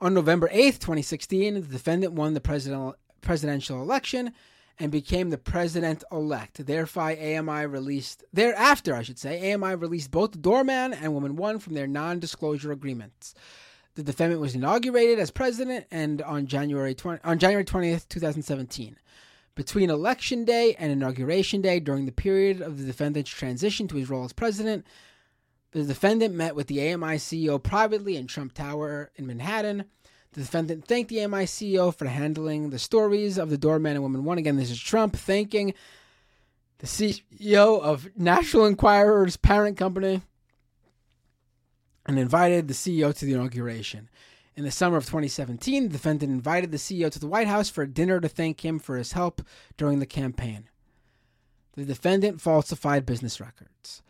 On November 8, 2016, the defendant won the presidential election and became the president elect. Therefore, AMI released thereafter, I should say, AMI released both Doorman and Woman One from their non-disclosure agreements. The defendant was inaugurated as president and on January 20, on January 20th, 2017. Between election day and inauguration day, during the period of the defendant's transition to his role as president, the defendant met with the AMI CEO privately in Trump Tower in Manhattan. The defendant thanked the AMI CEO for handling the stories of the doorman and woman one. Again, this is Trump thanking the CEO of National Enquirer's parent company and invited the CEO to the inauguration. In the summer of 2017, the defendant invited the CEO to the White House for a dinner to thank him for his help during the campaign. The defendant falsified business records.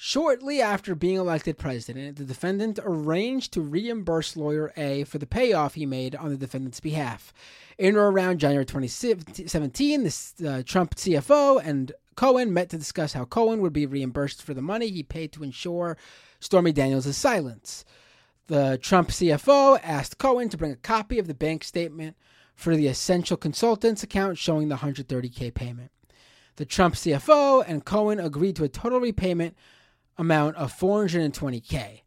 Shortly after being elected president, the defendant arranged to reimburse lawyer A for the payoff he made on the defendant's behalf. In or around January 2017, the uh, Trump CFO and Cohen met to discuss how Cohen would be reimbursed for the money he paid to ensure Stormy Daniels' silence. The Trump CFO asked Cohen to bring a copy of the bank statement for the Essential Consultants account showing the 130K payment. The Trump CFO and Cohen agreed to a total repayment amount of 420K.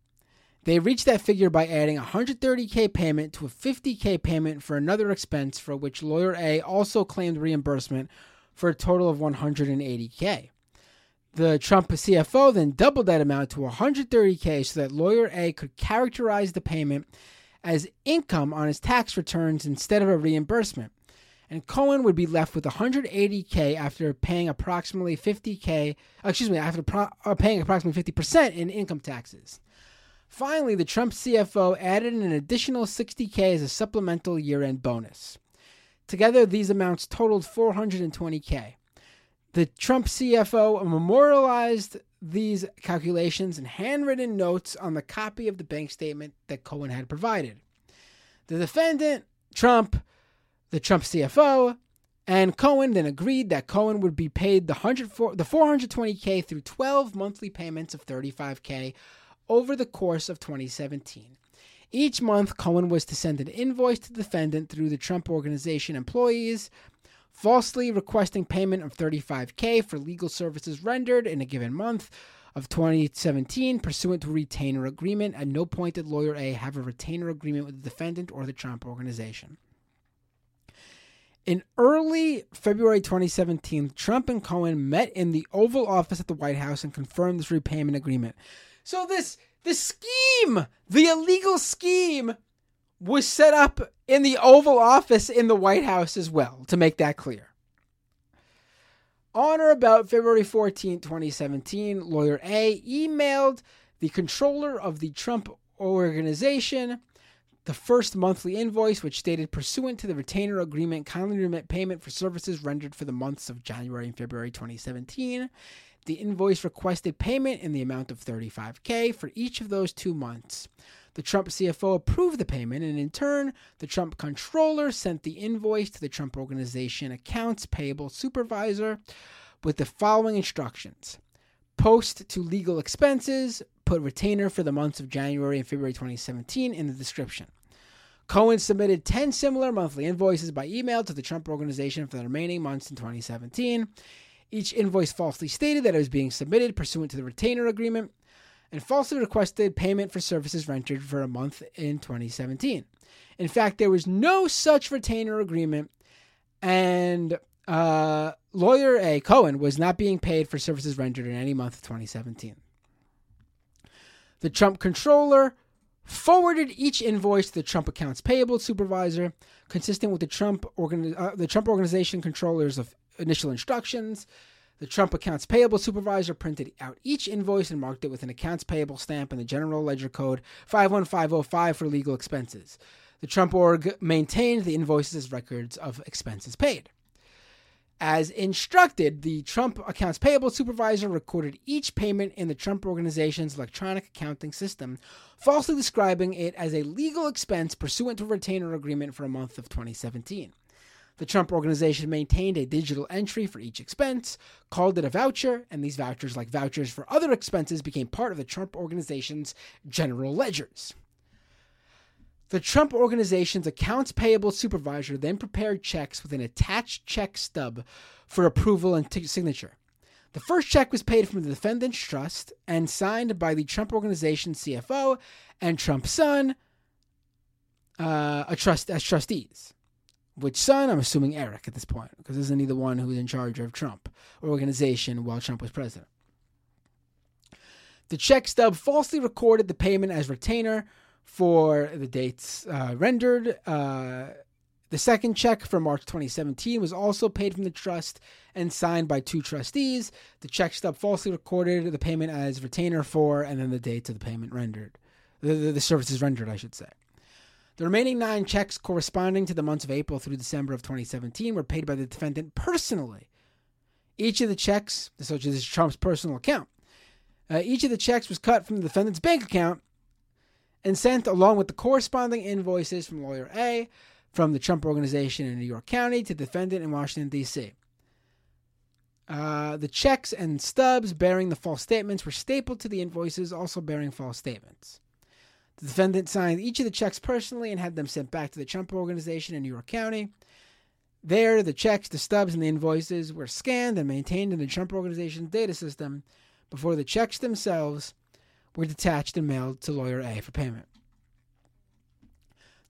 They reached that figure by adding a 130K payment to a 50K payment for another expense for which lawyer A also claimed reimbursement for a total of 180K. The Trump CFO then doubled that amount to 130K so that lawyer A could characterize the payment as income on his tax returns instead of a reimbursement and Cohen would be left with 180k after paying approximately 50k. Excuse me, after pro- uh, paying approximately 50% in income taxes. Finally, the Trump CFO added an additional 60k as a supplemental year-end bonus. Together, these amounts totaled 420k. The Trump CFO memorialized these calculations in handwritten notes on the copy of the bank statement that Cohen had provided. The defendant, Trump, the Trump CFO, and Cohen then agreed that Cohen would be paid the, 100, the 420K through 12 monthly payments of 35K over the course of 2017. Each month, Cohen was to send an invoice to the defendant through the Trump Organization employees, falsely requesting payment of 35K for legal services rendered in a given month of 2017 pursuant to a retainer agreement. At no point did lawyer A have a retainer agreement with the defendant or the Trump Organization. In early February 2017, Trump and Cohen met in the Oval Office at the White House and confirmed this repayment agreement. So this this scheme, the illegal scheme, was set up in the Oval Office in the White House as well, to make that clear. On or about February 14, 2017, lawyer A emailed the controller of the Trump organization the first monthly invoice, which stated pursuant to the retainer agreement, kindly remit payment for services rendered for the months of January and February 2017. The invoice requested payment in the amount of 35K for each of those two months. The Trump CFO approved the payment, and in turn, the Trump controller sent the invoice to the Trump Organization accounts payable supervisor with the following instructions Post to legal expenses, put retainer for the months of January and February 2017 in the description. Cohen submitted 10 similar monthly invoices by email to the Trump Organization for the remaining months in 2017. Each invoice falsely stated that it was being submitted pursuant to the retainer agreement and falsely requested payment for services rendered for a month in 2017. In fact, there was no such retainer agreement, and uh, lawyer A. Cohen was not being paid for services rendered in any month of 2017. The Trump controller forwarded each invoice to the Trump accounts payable supervisor, consistent with the Trump organi- uh, the Trump organization controller's of initial instructions. The Trump accounts payable supervisor printed out each invoice and marked it with an accounts payable stamp in the general ledger code 51505 for legal expenses. The Trump org maintained the invoices as records of expenses paid. As instructed, the Trump accounts payable supervisor recorded each payment in the Trump organization's electronic accounting system, falsely describing it as a legal expense pursuant to a retainer agreement for a month of 2017. The Trump organization maintained a digital entry for each expense, called it a voucher, and these vouchers, like vouchers for other expenses, became part of the Trump organization's general ledgers. The Trump Organization's accounts payable supervisor then prepared checks with an attached check stub for approval and t- signature. The first check was paid from the defendant's trust and signed by the Trump Organization CFO and Trump's son uh, a trust as trustees. Which son? I'm assuming Eric at this point, because isn't he the one who was in charge of Trump organization while Trump was president? The check stub falsely recorded the payment as retainer for the dates uh, rendered. Uh, the second check for March 2017 was also paid from the trust and signed by two trustees. The check stub falsely recorded the payment as retainer for, and then the dates of the payment rendered. The, the, the services rendered, I should say. The remaining nine checks corresponding to the months of April through December of 2017 were paid by the defendant personally. Each of the checks, so this is Trump's personal account, uh, each of the checks was cut from the defendant's bank account and sent along with the corresponding invoices from lawyer A from the Trump organization in New York County to defendant in Washington, D.C. Uh, the checks and stubs bearing the false statements were stapled to the invoices, also bearing false statements. The defendant signed each of the checks personally and had them sent back to the Trump organization in New York County. There, the checks, the stubs, and the invoices were scanned and maintained in the Trump organization's data system before the checks themselves were detached and mailed to lawyer A for payment.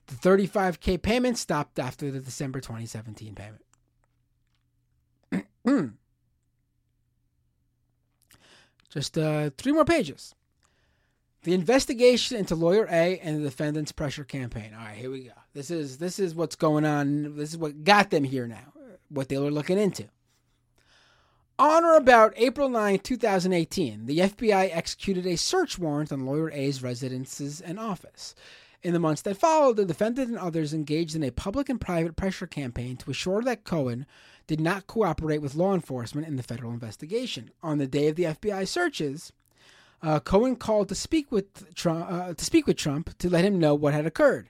The 35K payment stopped after the December 2017 payment. *clears throat* Just uh, three more pages. The investigation into lawyer A and the defendant's pressure campaign. All right, here we go. This is this is what's going on. This is what got them here now. What they were looking into. On or about April 9, 2018, the FBI executed a search warrant on lawyer A's residences and office. In the months that followed, the defendant and others engaged in a public and private pressure campaign to assure that Cohen did not cooperate with law enforcement in the federal investigation. On the day of the FBI searches, uh, Cohen called to speak with Trump, uh, to speak with Trump to let him know what had occurred.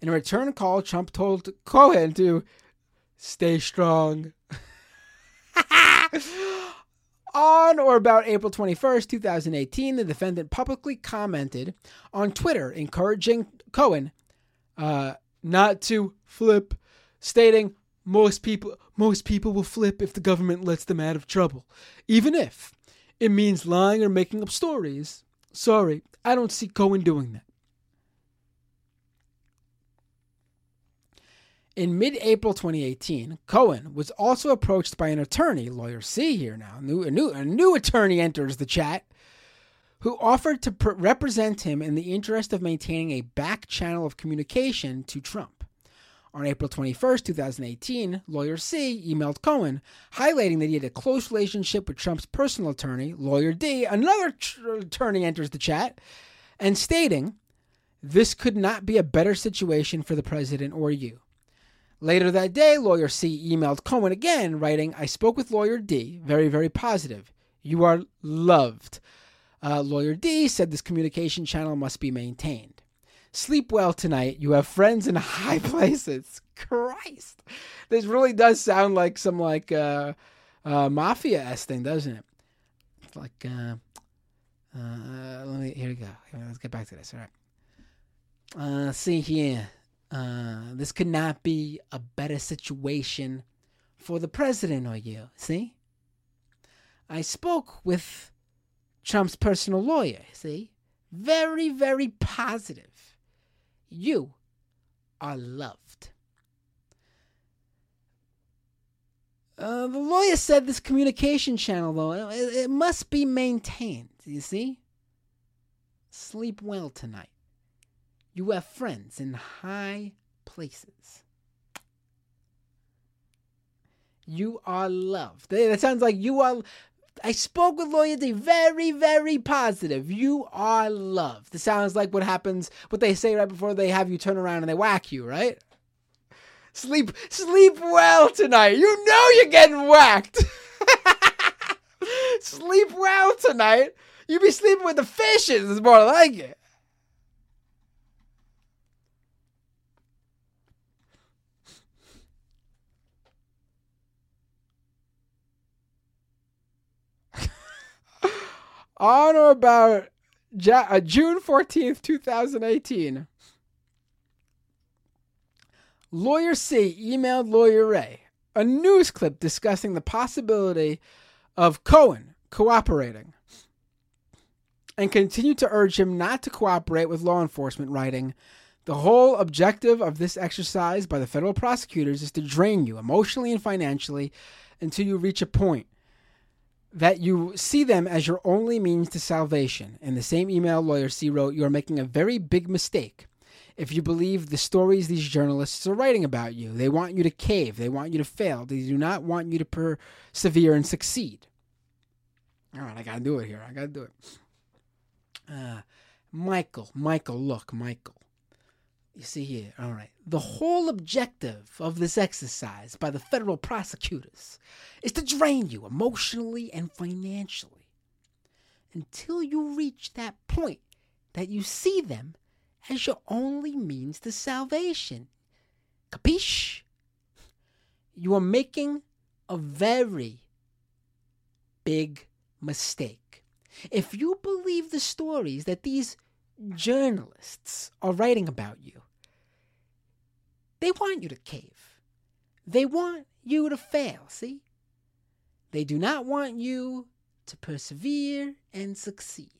In a return call, Trump told Cohen to stay strong. *laughs* On or about April 21st, 2018, the defendant publicly commented on Twitter encouraging Cohen uh, not to flip, stating most people most people will flip if the government lets them out of trouble, even if it means lying or making up stories. Sorry, I don't see Cohen doing that. In mid April 2018, Cohen was also approached by an attorney, lawyer C here now, new, a, new, a new attorney enters the chat, who offered to pr- represent him in the interest of maintaining a back channel of communication to Trump. On April 21st, 2018, lawyer C emailed Cohen, highlighting that he had a close relationship with Trump's personal attorney, lawyer D. Another tr- attorney enters the chat, and stating, This could not be a better situation for the president or you. Later that day, lawyer C emailed Cohen again, writing, I spoke with lawyer D, very, very positive. You are loved. Uh, lawyer D said this communication channel must be maintained. Sleep well tonight. You have friends in *laughs* high places. Christ. This really does sound like some like uh, uh, mafia s thing, doesn't it? It's like uh, uh, let me here we go. Let's get back to this. All right. Uh, see here. Uh, this could not be a better situation for the president or you. See? I spoke with Trump's personal lawyer. See? Very, very positive. You are loved. Uh, the lawyer said this communication channel, though, it, it must be maintained. You see? Sleep well tonight. You have friends in high places. You are loved. That sounds like you are. I spoke with D. Very, very positive. You are loved. It sounds like what happens, what they say right before they have you turn around and they whack you, right? Sleep, sleep well tonight. You know you're getting whacked. *laughs* sleep well tonight. You be sleeping with the fishes. Is more like it. On or about uh, June 14th, 2018, Lawyer C emailed Lawyer Ray a news clip discussing the possibility of Cohen cooperating and continued to urge him not to cooperate with law enforcement, writing, The whole objective of this exercise by the federal prosecutors is to drain you emotionally and financially until you reach a point that you see them as your only means to salvation. In the same email, lawyer C wrote, You are making a very big mistake if you believe the stories these journalists are writing about you. They want you to cave, they want you to fail, they do not want you to persevere and succeed. All right, I gotta do it here. I gotta do it. Uh, Michael, Michael, look, Michael. You see here, all right. The whole objective of this exercise by the federal prosecutors is to drain you emotionally and financially until you reach that point that you see them as your only means to salvation. Capiche? You are making a very big mistake. If you believe the stories that these journalists are writing about you, they want you to cave. They want you to fail, see? They do not want you to persevere and succeed.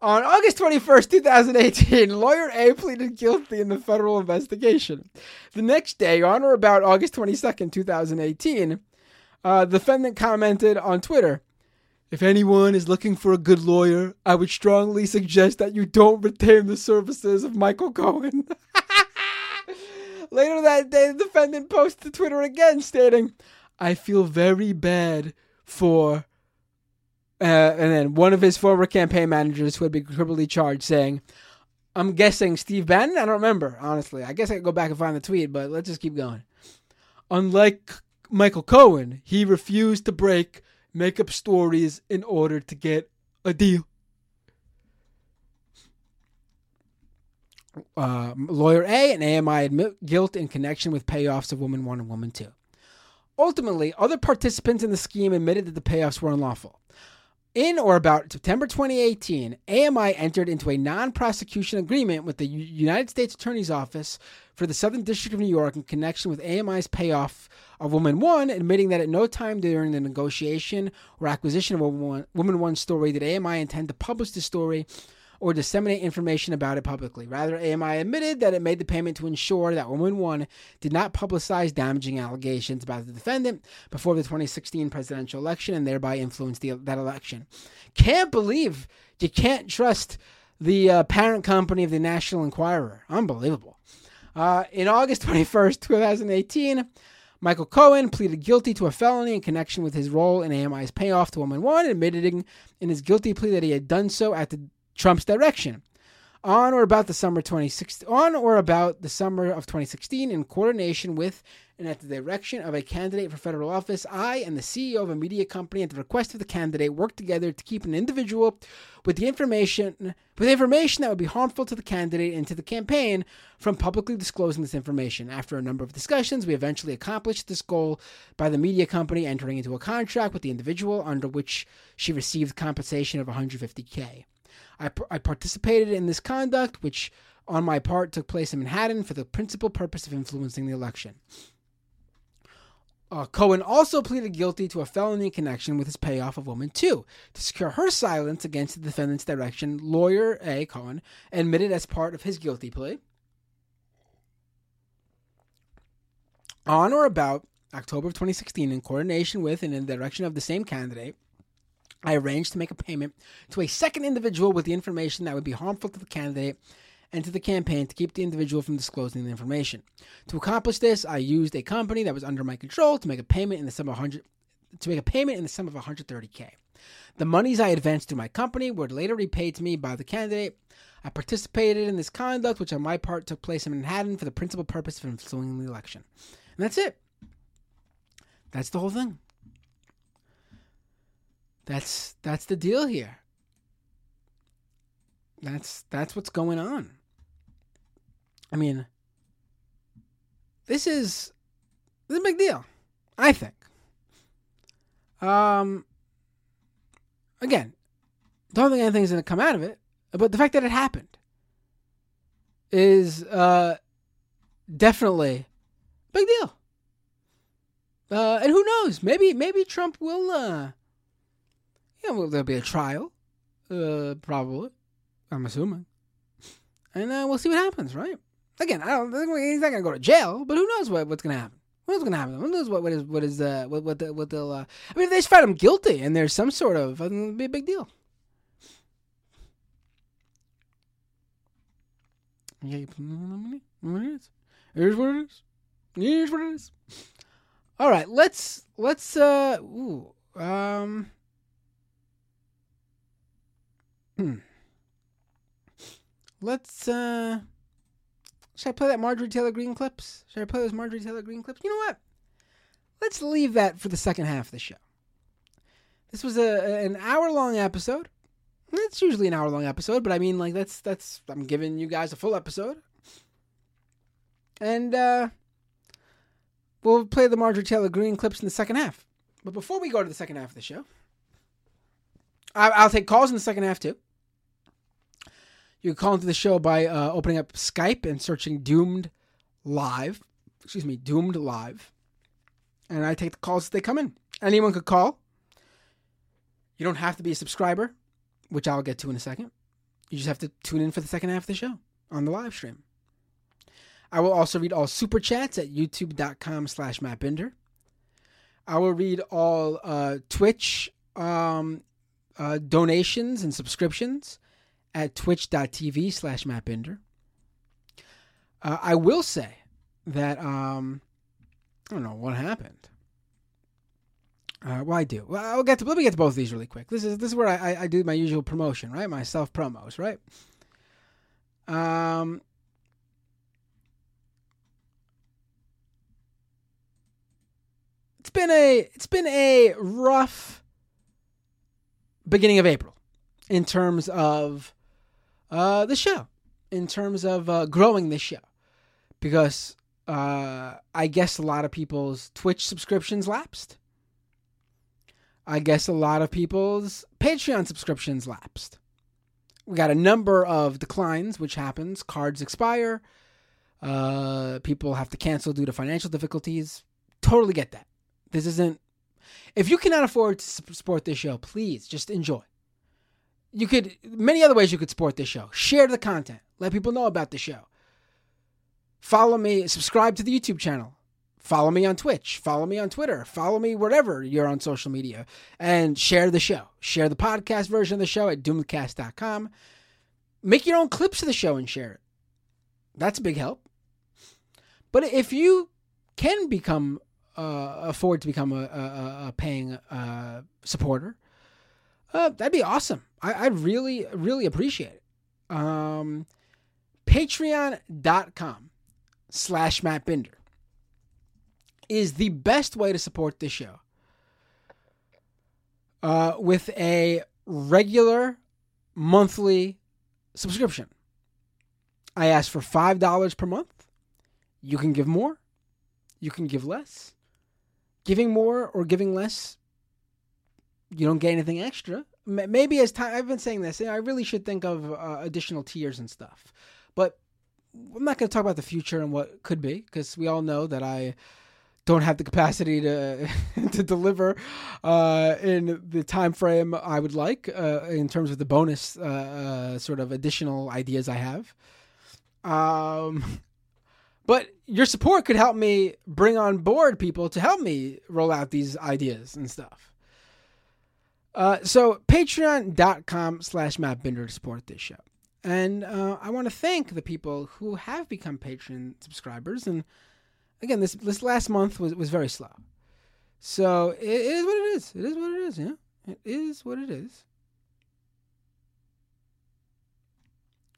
On August 21st, 2018, lawyer A pleaded guilty in the federal investigation. The next day, on or about August 22nd, 2018, uh, the defendant commented on Twitter If anyone is looking for a good lawyer, I would strongly suggest that you don't retain the services of Michael Cohen. *laughs* *laughs* Later that day, the defendant posted to Twitter again stating, I feel very bad for uh, and then one of his former campaign managers who had been criminally charged saying, I'm guessing Steve Bannon? I don't remember, honestly. I guess I could go back and find the tweet, but let's just keep going. Unlike Michael Cohen, he refused to break make up stories in order to get a deal. Uh, lawyer A and AMI admit guilt in connection with payoffs of Woman 1 and Woman 2. Ultimately, other participants in the scheme admitted that the payoffs were unlawful. In or about September 2018, AMI entered into a non prosecution agreement with the United States Attorney's Office for the Southern District of New York in connection with AMI's payoff of Woman 1, admitting that at no time during the negotiation or acquisition of Woman 1 story did AMI intend to publish the story or disseminate information about it publicly. Rather, AMI admitted that it made the payment to ensure that Woman 1 did not publicize damaging allegations about the defendant before the 2016 presidential election and thereby influence the, that election. Can't believe you can't trust the uh, parent company of the National Enquirer. Unbelievable. Uh, in August 21st, 2018, Michael Cohen pleaded guilty to a felony in connection with his role in AMI's payoff to Woman 1, admitting in his guilty plea that he had done so at the Trump's direction. On or about the summer 2016, on or about the summer of 2016, in coordination with and at the direction of a candidate for federal office, I and the CEO of a media company, at the request of the candidate, worked together to keep an individual with the information with information that would be harmful to the candidate and to the campaign from publicly disclosing this information. After a number of discussions, we eventually accomplished this goal by the media company entering into a contract with the individual under which she received compensation of 150k. I, I participated in this conduct, which on my part took place in Manhattan for the principal purpose of influencing the election. Uh, Cohen also pleaded guilty to a felony connection with his payoff of Woman 2. To secure her silence against the defendant's direction, lawyer A. Cohen admitted as part of his guilty plea. On or about October of 2016, in coordination with and in the direction of the same candidate, I arranged to make a payment to a second individual with the information that would be harmful to the candidate and to the campaign to keep the individual from disclosing the information. To accomplish this, I used a company that was under my control to make a payment in the sum of 100 to make a payment in the sum of 130k. The monies I advanced to my company were later repaid to me by the candidate. I participated in this conduct, which on my part took place in Manhattan for the principal purpose of influencing the election. And that's it. That's the whole thing. That's that's the deal here. That's that's what's going on. I mean, this is this is a big deal. I think. Um. Again, don't think anything's going to come out of it, but the fact that it happened is uh definitely a big deal. Uh, and who knows? Maybe maybe Trump will uh yeah, well, there'll be a trial, uh, probably. I'm assuming, and uh, we'll see what happens. Right? Again, I don't think he's not gonna go to jail, but who knows what, what's gonna happen. What's gonna happen? Who knows what what is what is uh what what the, what they'll uh, I mean if they just find him guilty and there's some sort of uh, it'll be a big deal. Here's what it is. Here's what it is. All right, let's let's uh ooh um *clears throat* Let's uh should I play that Marjorie Taylor Greene clips? Should I play those Marjorie Taylor Greene clips? You know what? Let's leave that for the second half of the show. This was a an hour long episode. It's usually an hour long episode, but I mean like that's that's I'm giving you guys a full episode. And uh we'll play the Marjorie Taylor Greene clips in the second half. But before we go to the second half of the show, I, I'll take calls in the second half too. You can call into the show by uh, opening up Skype and searching Doomed Live. Excuse me, Doomed Live. And I take the calls as they come in. Anyone could call. You don't have to be a subscriber, which I'll get to in a second. You just have to tune in for the second half of the show on the live stream. I will also read all super chats at youtube.com slash mattbinder. I will read all uh, Twitch um, uh, donations and subscriptions at twitch.tv slash mattbinder. Uh, I will say that um, I don't know what happened. Uh, well, I do. Well, I'll get to. Let me get to both of these really quick. This is this is where I, I do my usual promotion, right? My self promos, right? Um, it's been a it's been a rough beginning of April in terms of uh, the show, in terms of uh, growing the show, because uh, I guess a lot of people's Twitch subscriptions lapsed. I guess a lot of people's Patreon subscriptions lapsed. We got a number of declines, which happens. Cards expire. Uh, people have to cancel due to financial difficulties. Totally get that. This isn't. If you cannot afford to support this show, please just enjoy. You could many other ways you could support this show. Share the content. Let people know about the show. Follow me. Subscribe to the YouTube channel. Follow me on Twitch. Follow me on Twitter. Follow me wherever you're on social media. And share the show. Share the podcast version of the show at doomcast.com. Make your own clips of the show and share it. That's a big help. But if you can become uh, afford to become a, a, a paying uh, supporter, uh, that'd be awesome. I, would really, really appreciate it. Um, Patreon.com slash Matt Binder is the best way to support this show. Uh, with a regular monthly subscription. I ask for $5 per month. You can give more. You can give less. Giving more or giving less, you don't get anything extra. Maybe as time, I've been saying this, I really should think of uh, additional tiers and stuff. But I'm not going to talk about the future and what could be because we all know that I don't have the capacity to *laughs* to deliver uh, in the time frame I would like uh, in terms of the bonus uh, uh sort of additional ideas I have. Um, but your support could help me bring on board people to help me roll out these ideas and stuff. Uh, so patreon.com slash mattbinder to support this show. And uh, I want to thank the people who have become Patreon subscribers. And again, this this last month was, was very slow. So it, it is what it is. It is what it is, yeah. It is what it is.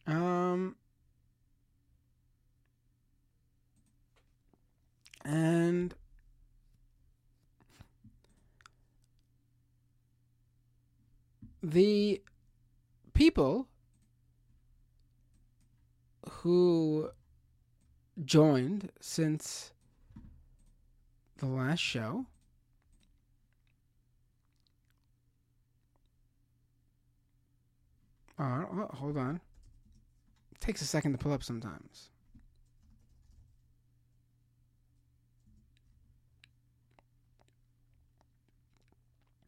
Um and the people who joined since the last show. Uh, hold on. It takes a second to pull up sometimes.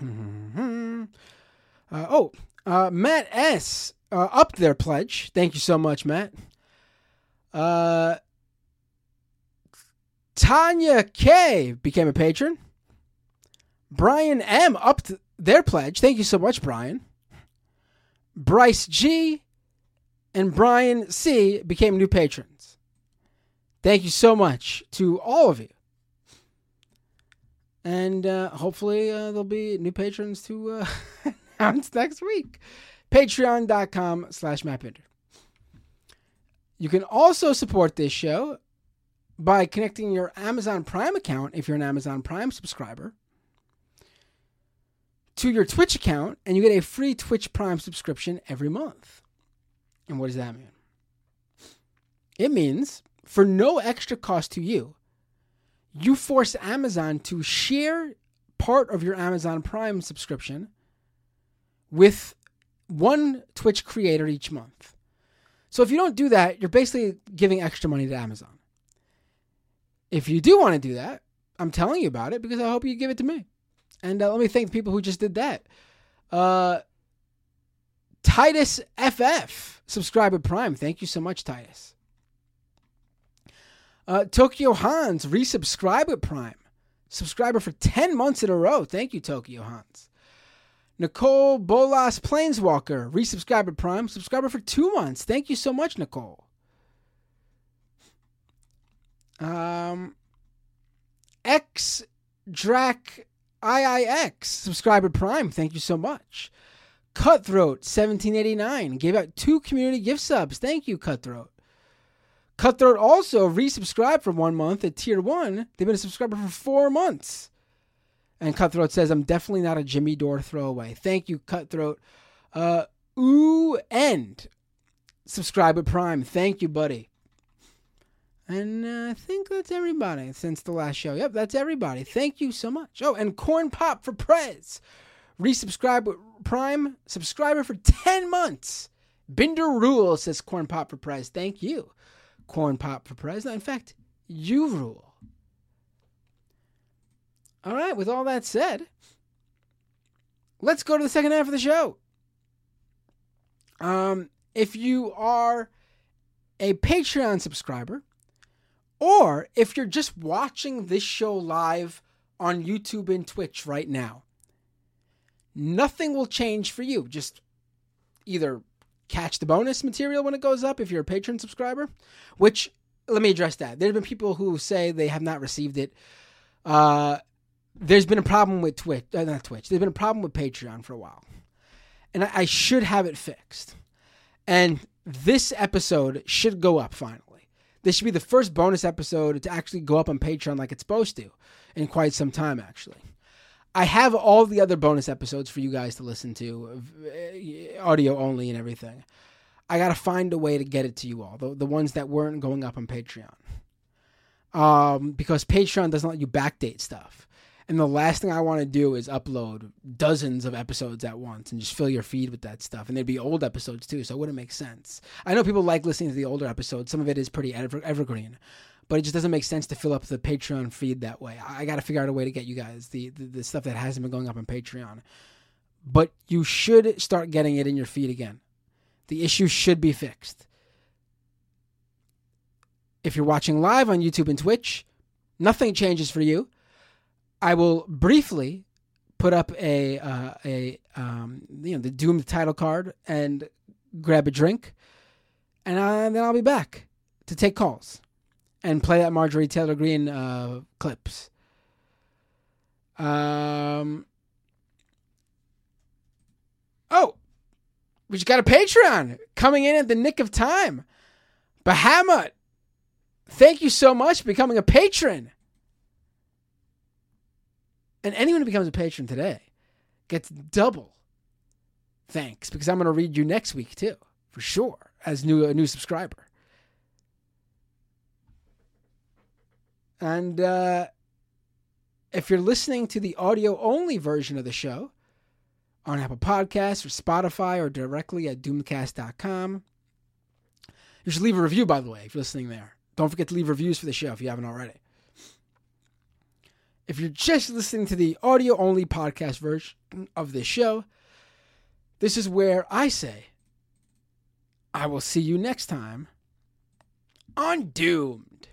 Mm-hmm. Uh, oh, uh, Matt S. Uh, upped their pledge. Thank you so much, Matt. Uh, Tanya K became a patron. Brian M upped their pledge. Thank you so much, Brian. Bryce G and Brian C became new patrons. Thank you so much to all of you. And uh, hopefully uh, there'll be new patrons to uh, *laughs* *laughs* announce next week. Patreon.com slash mattbinder. You can also support this show by connecting your Amazon Prime account if you're an Amazon Prime subscriber to your Twitch account and you get a free Twitch Prime subscription every month. And what does that mean? It means for no extra cost to you, you force Amazon to share part of your Amazon Prime subscription with one Twitch creator each month. So if you don't do that, you're basically giving extra money to Amazon. If you do want to do that, I'm telling you about it because I hope you give it to me. And uh, let me thank the people who just did that. Uh, Titus FF, subscriber Prime. Thank you so much, Titus. Uh, Tokyo Hans, resubscribe Prime. Subscriber for 10 months in a row. Thank you, Tokyo Hans. Nicole Bolas Planeswalker, resubscriber Prime. Subscriber for two months. Thank you so much, Nicole. Um, X Drac IIX, subscriber Prime. Thank you so much. Cutthroat 1789 gave out two community gift subs. Thank you, Cutthroat. Cutthroat also resubscribed for one month at tier one. They've been a subscriber for four months. And Cutthroat says, I'm definitely not a Jimmy Dore throwaway. Thank you, Cutthroat. Uh, ooh, end. Subscriber Prime. Thank you, buddy. And uh, I think that's everybody since the last show. Yep, that's everybody. Thank you so much. Oh, and Corn Pop for Prez. Resubscribe with Prime. Subscriber for 10 months. Binder Rule says Corn Pop for Prez. Thank you, Corn Pop for Prez. in fact, you rule. All right, with all that said, let's go to the second half of the show. Um, if you are a Patreon subscriber, or if you're just watching this show live on YouTube and Twitch right now, nothing will change for you. Just either catch the bonus material when it goes up if you're a patron subscriber, which let me address that. There have been people who say they have not received it. Uh, there's been a problem with Twitch, uh, not Twitch. There's been a problem with Patreon for a while, and I, I should have it fixed. And this episode should go up finally. This should be the first bonus episode to actually go up on Patreon like it's supposed to in quite some time, actually. I have all the other bonus episodes for you guys to listen to, uh, audio only and everything. I got to find a way to get it to you all, the, the ones that weren't going up on Patreon. Um, because Patreon doesn't let you backdate stuff. And the last thing I want to do is upload dozens of episodes at once and just fill your feed with that stuff. And they'd be old episodes too, so it wouldn't make sense. I know people like listening to the older episodes. Some of it is pretty ever- evergreen, but it just doesn't make sense to fill up the Patreon feed that way. I, I got to figure out a way to get you guys the, the, the stuff that hasn't been going up on Patreon. But you should start getting it in your feed again. The issue should be fixed. If you're watching live on YouTube and Twitch, nothing changes for you I will briefly put up a uh, a um, you know the doomed title card and grab a drink, and uh, then I'll be back to take calls and play that Marjorie Taylor Greene uh, clips. Um. Oh, we just got a Patreon coming in at the nick of time. Bahamut, thank you so much for becoming a patron. And anyone who becomes a patron today gets double thanks because I'm going to read you next week too, for sure, as new a new subscriber. And uh, if you're listening to the audio only version of the show on Apple Podcasts or Spotify or directly at doomcast.com, you should leave a review, by the way, if you're listening there. Don't forget to leave reviews for the show if you haven't already. If you're just listening to the audio only podcast version of this show, this is where I say, I will see you next time on Doomed.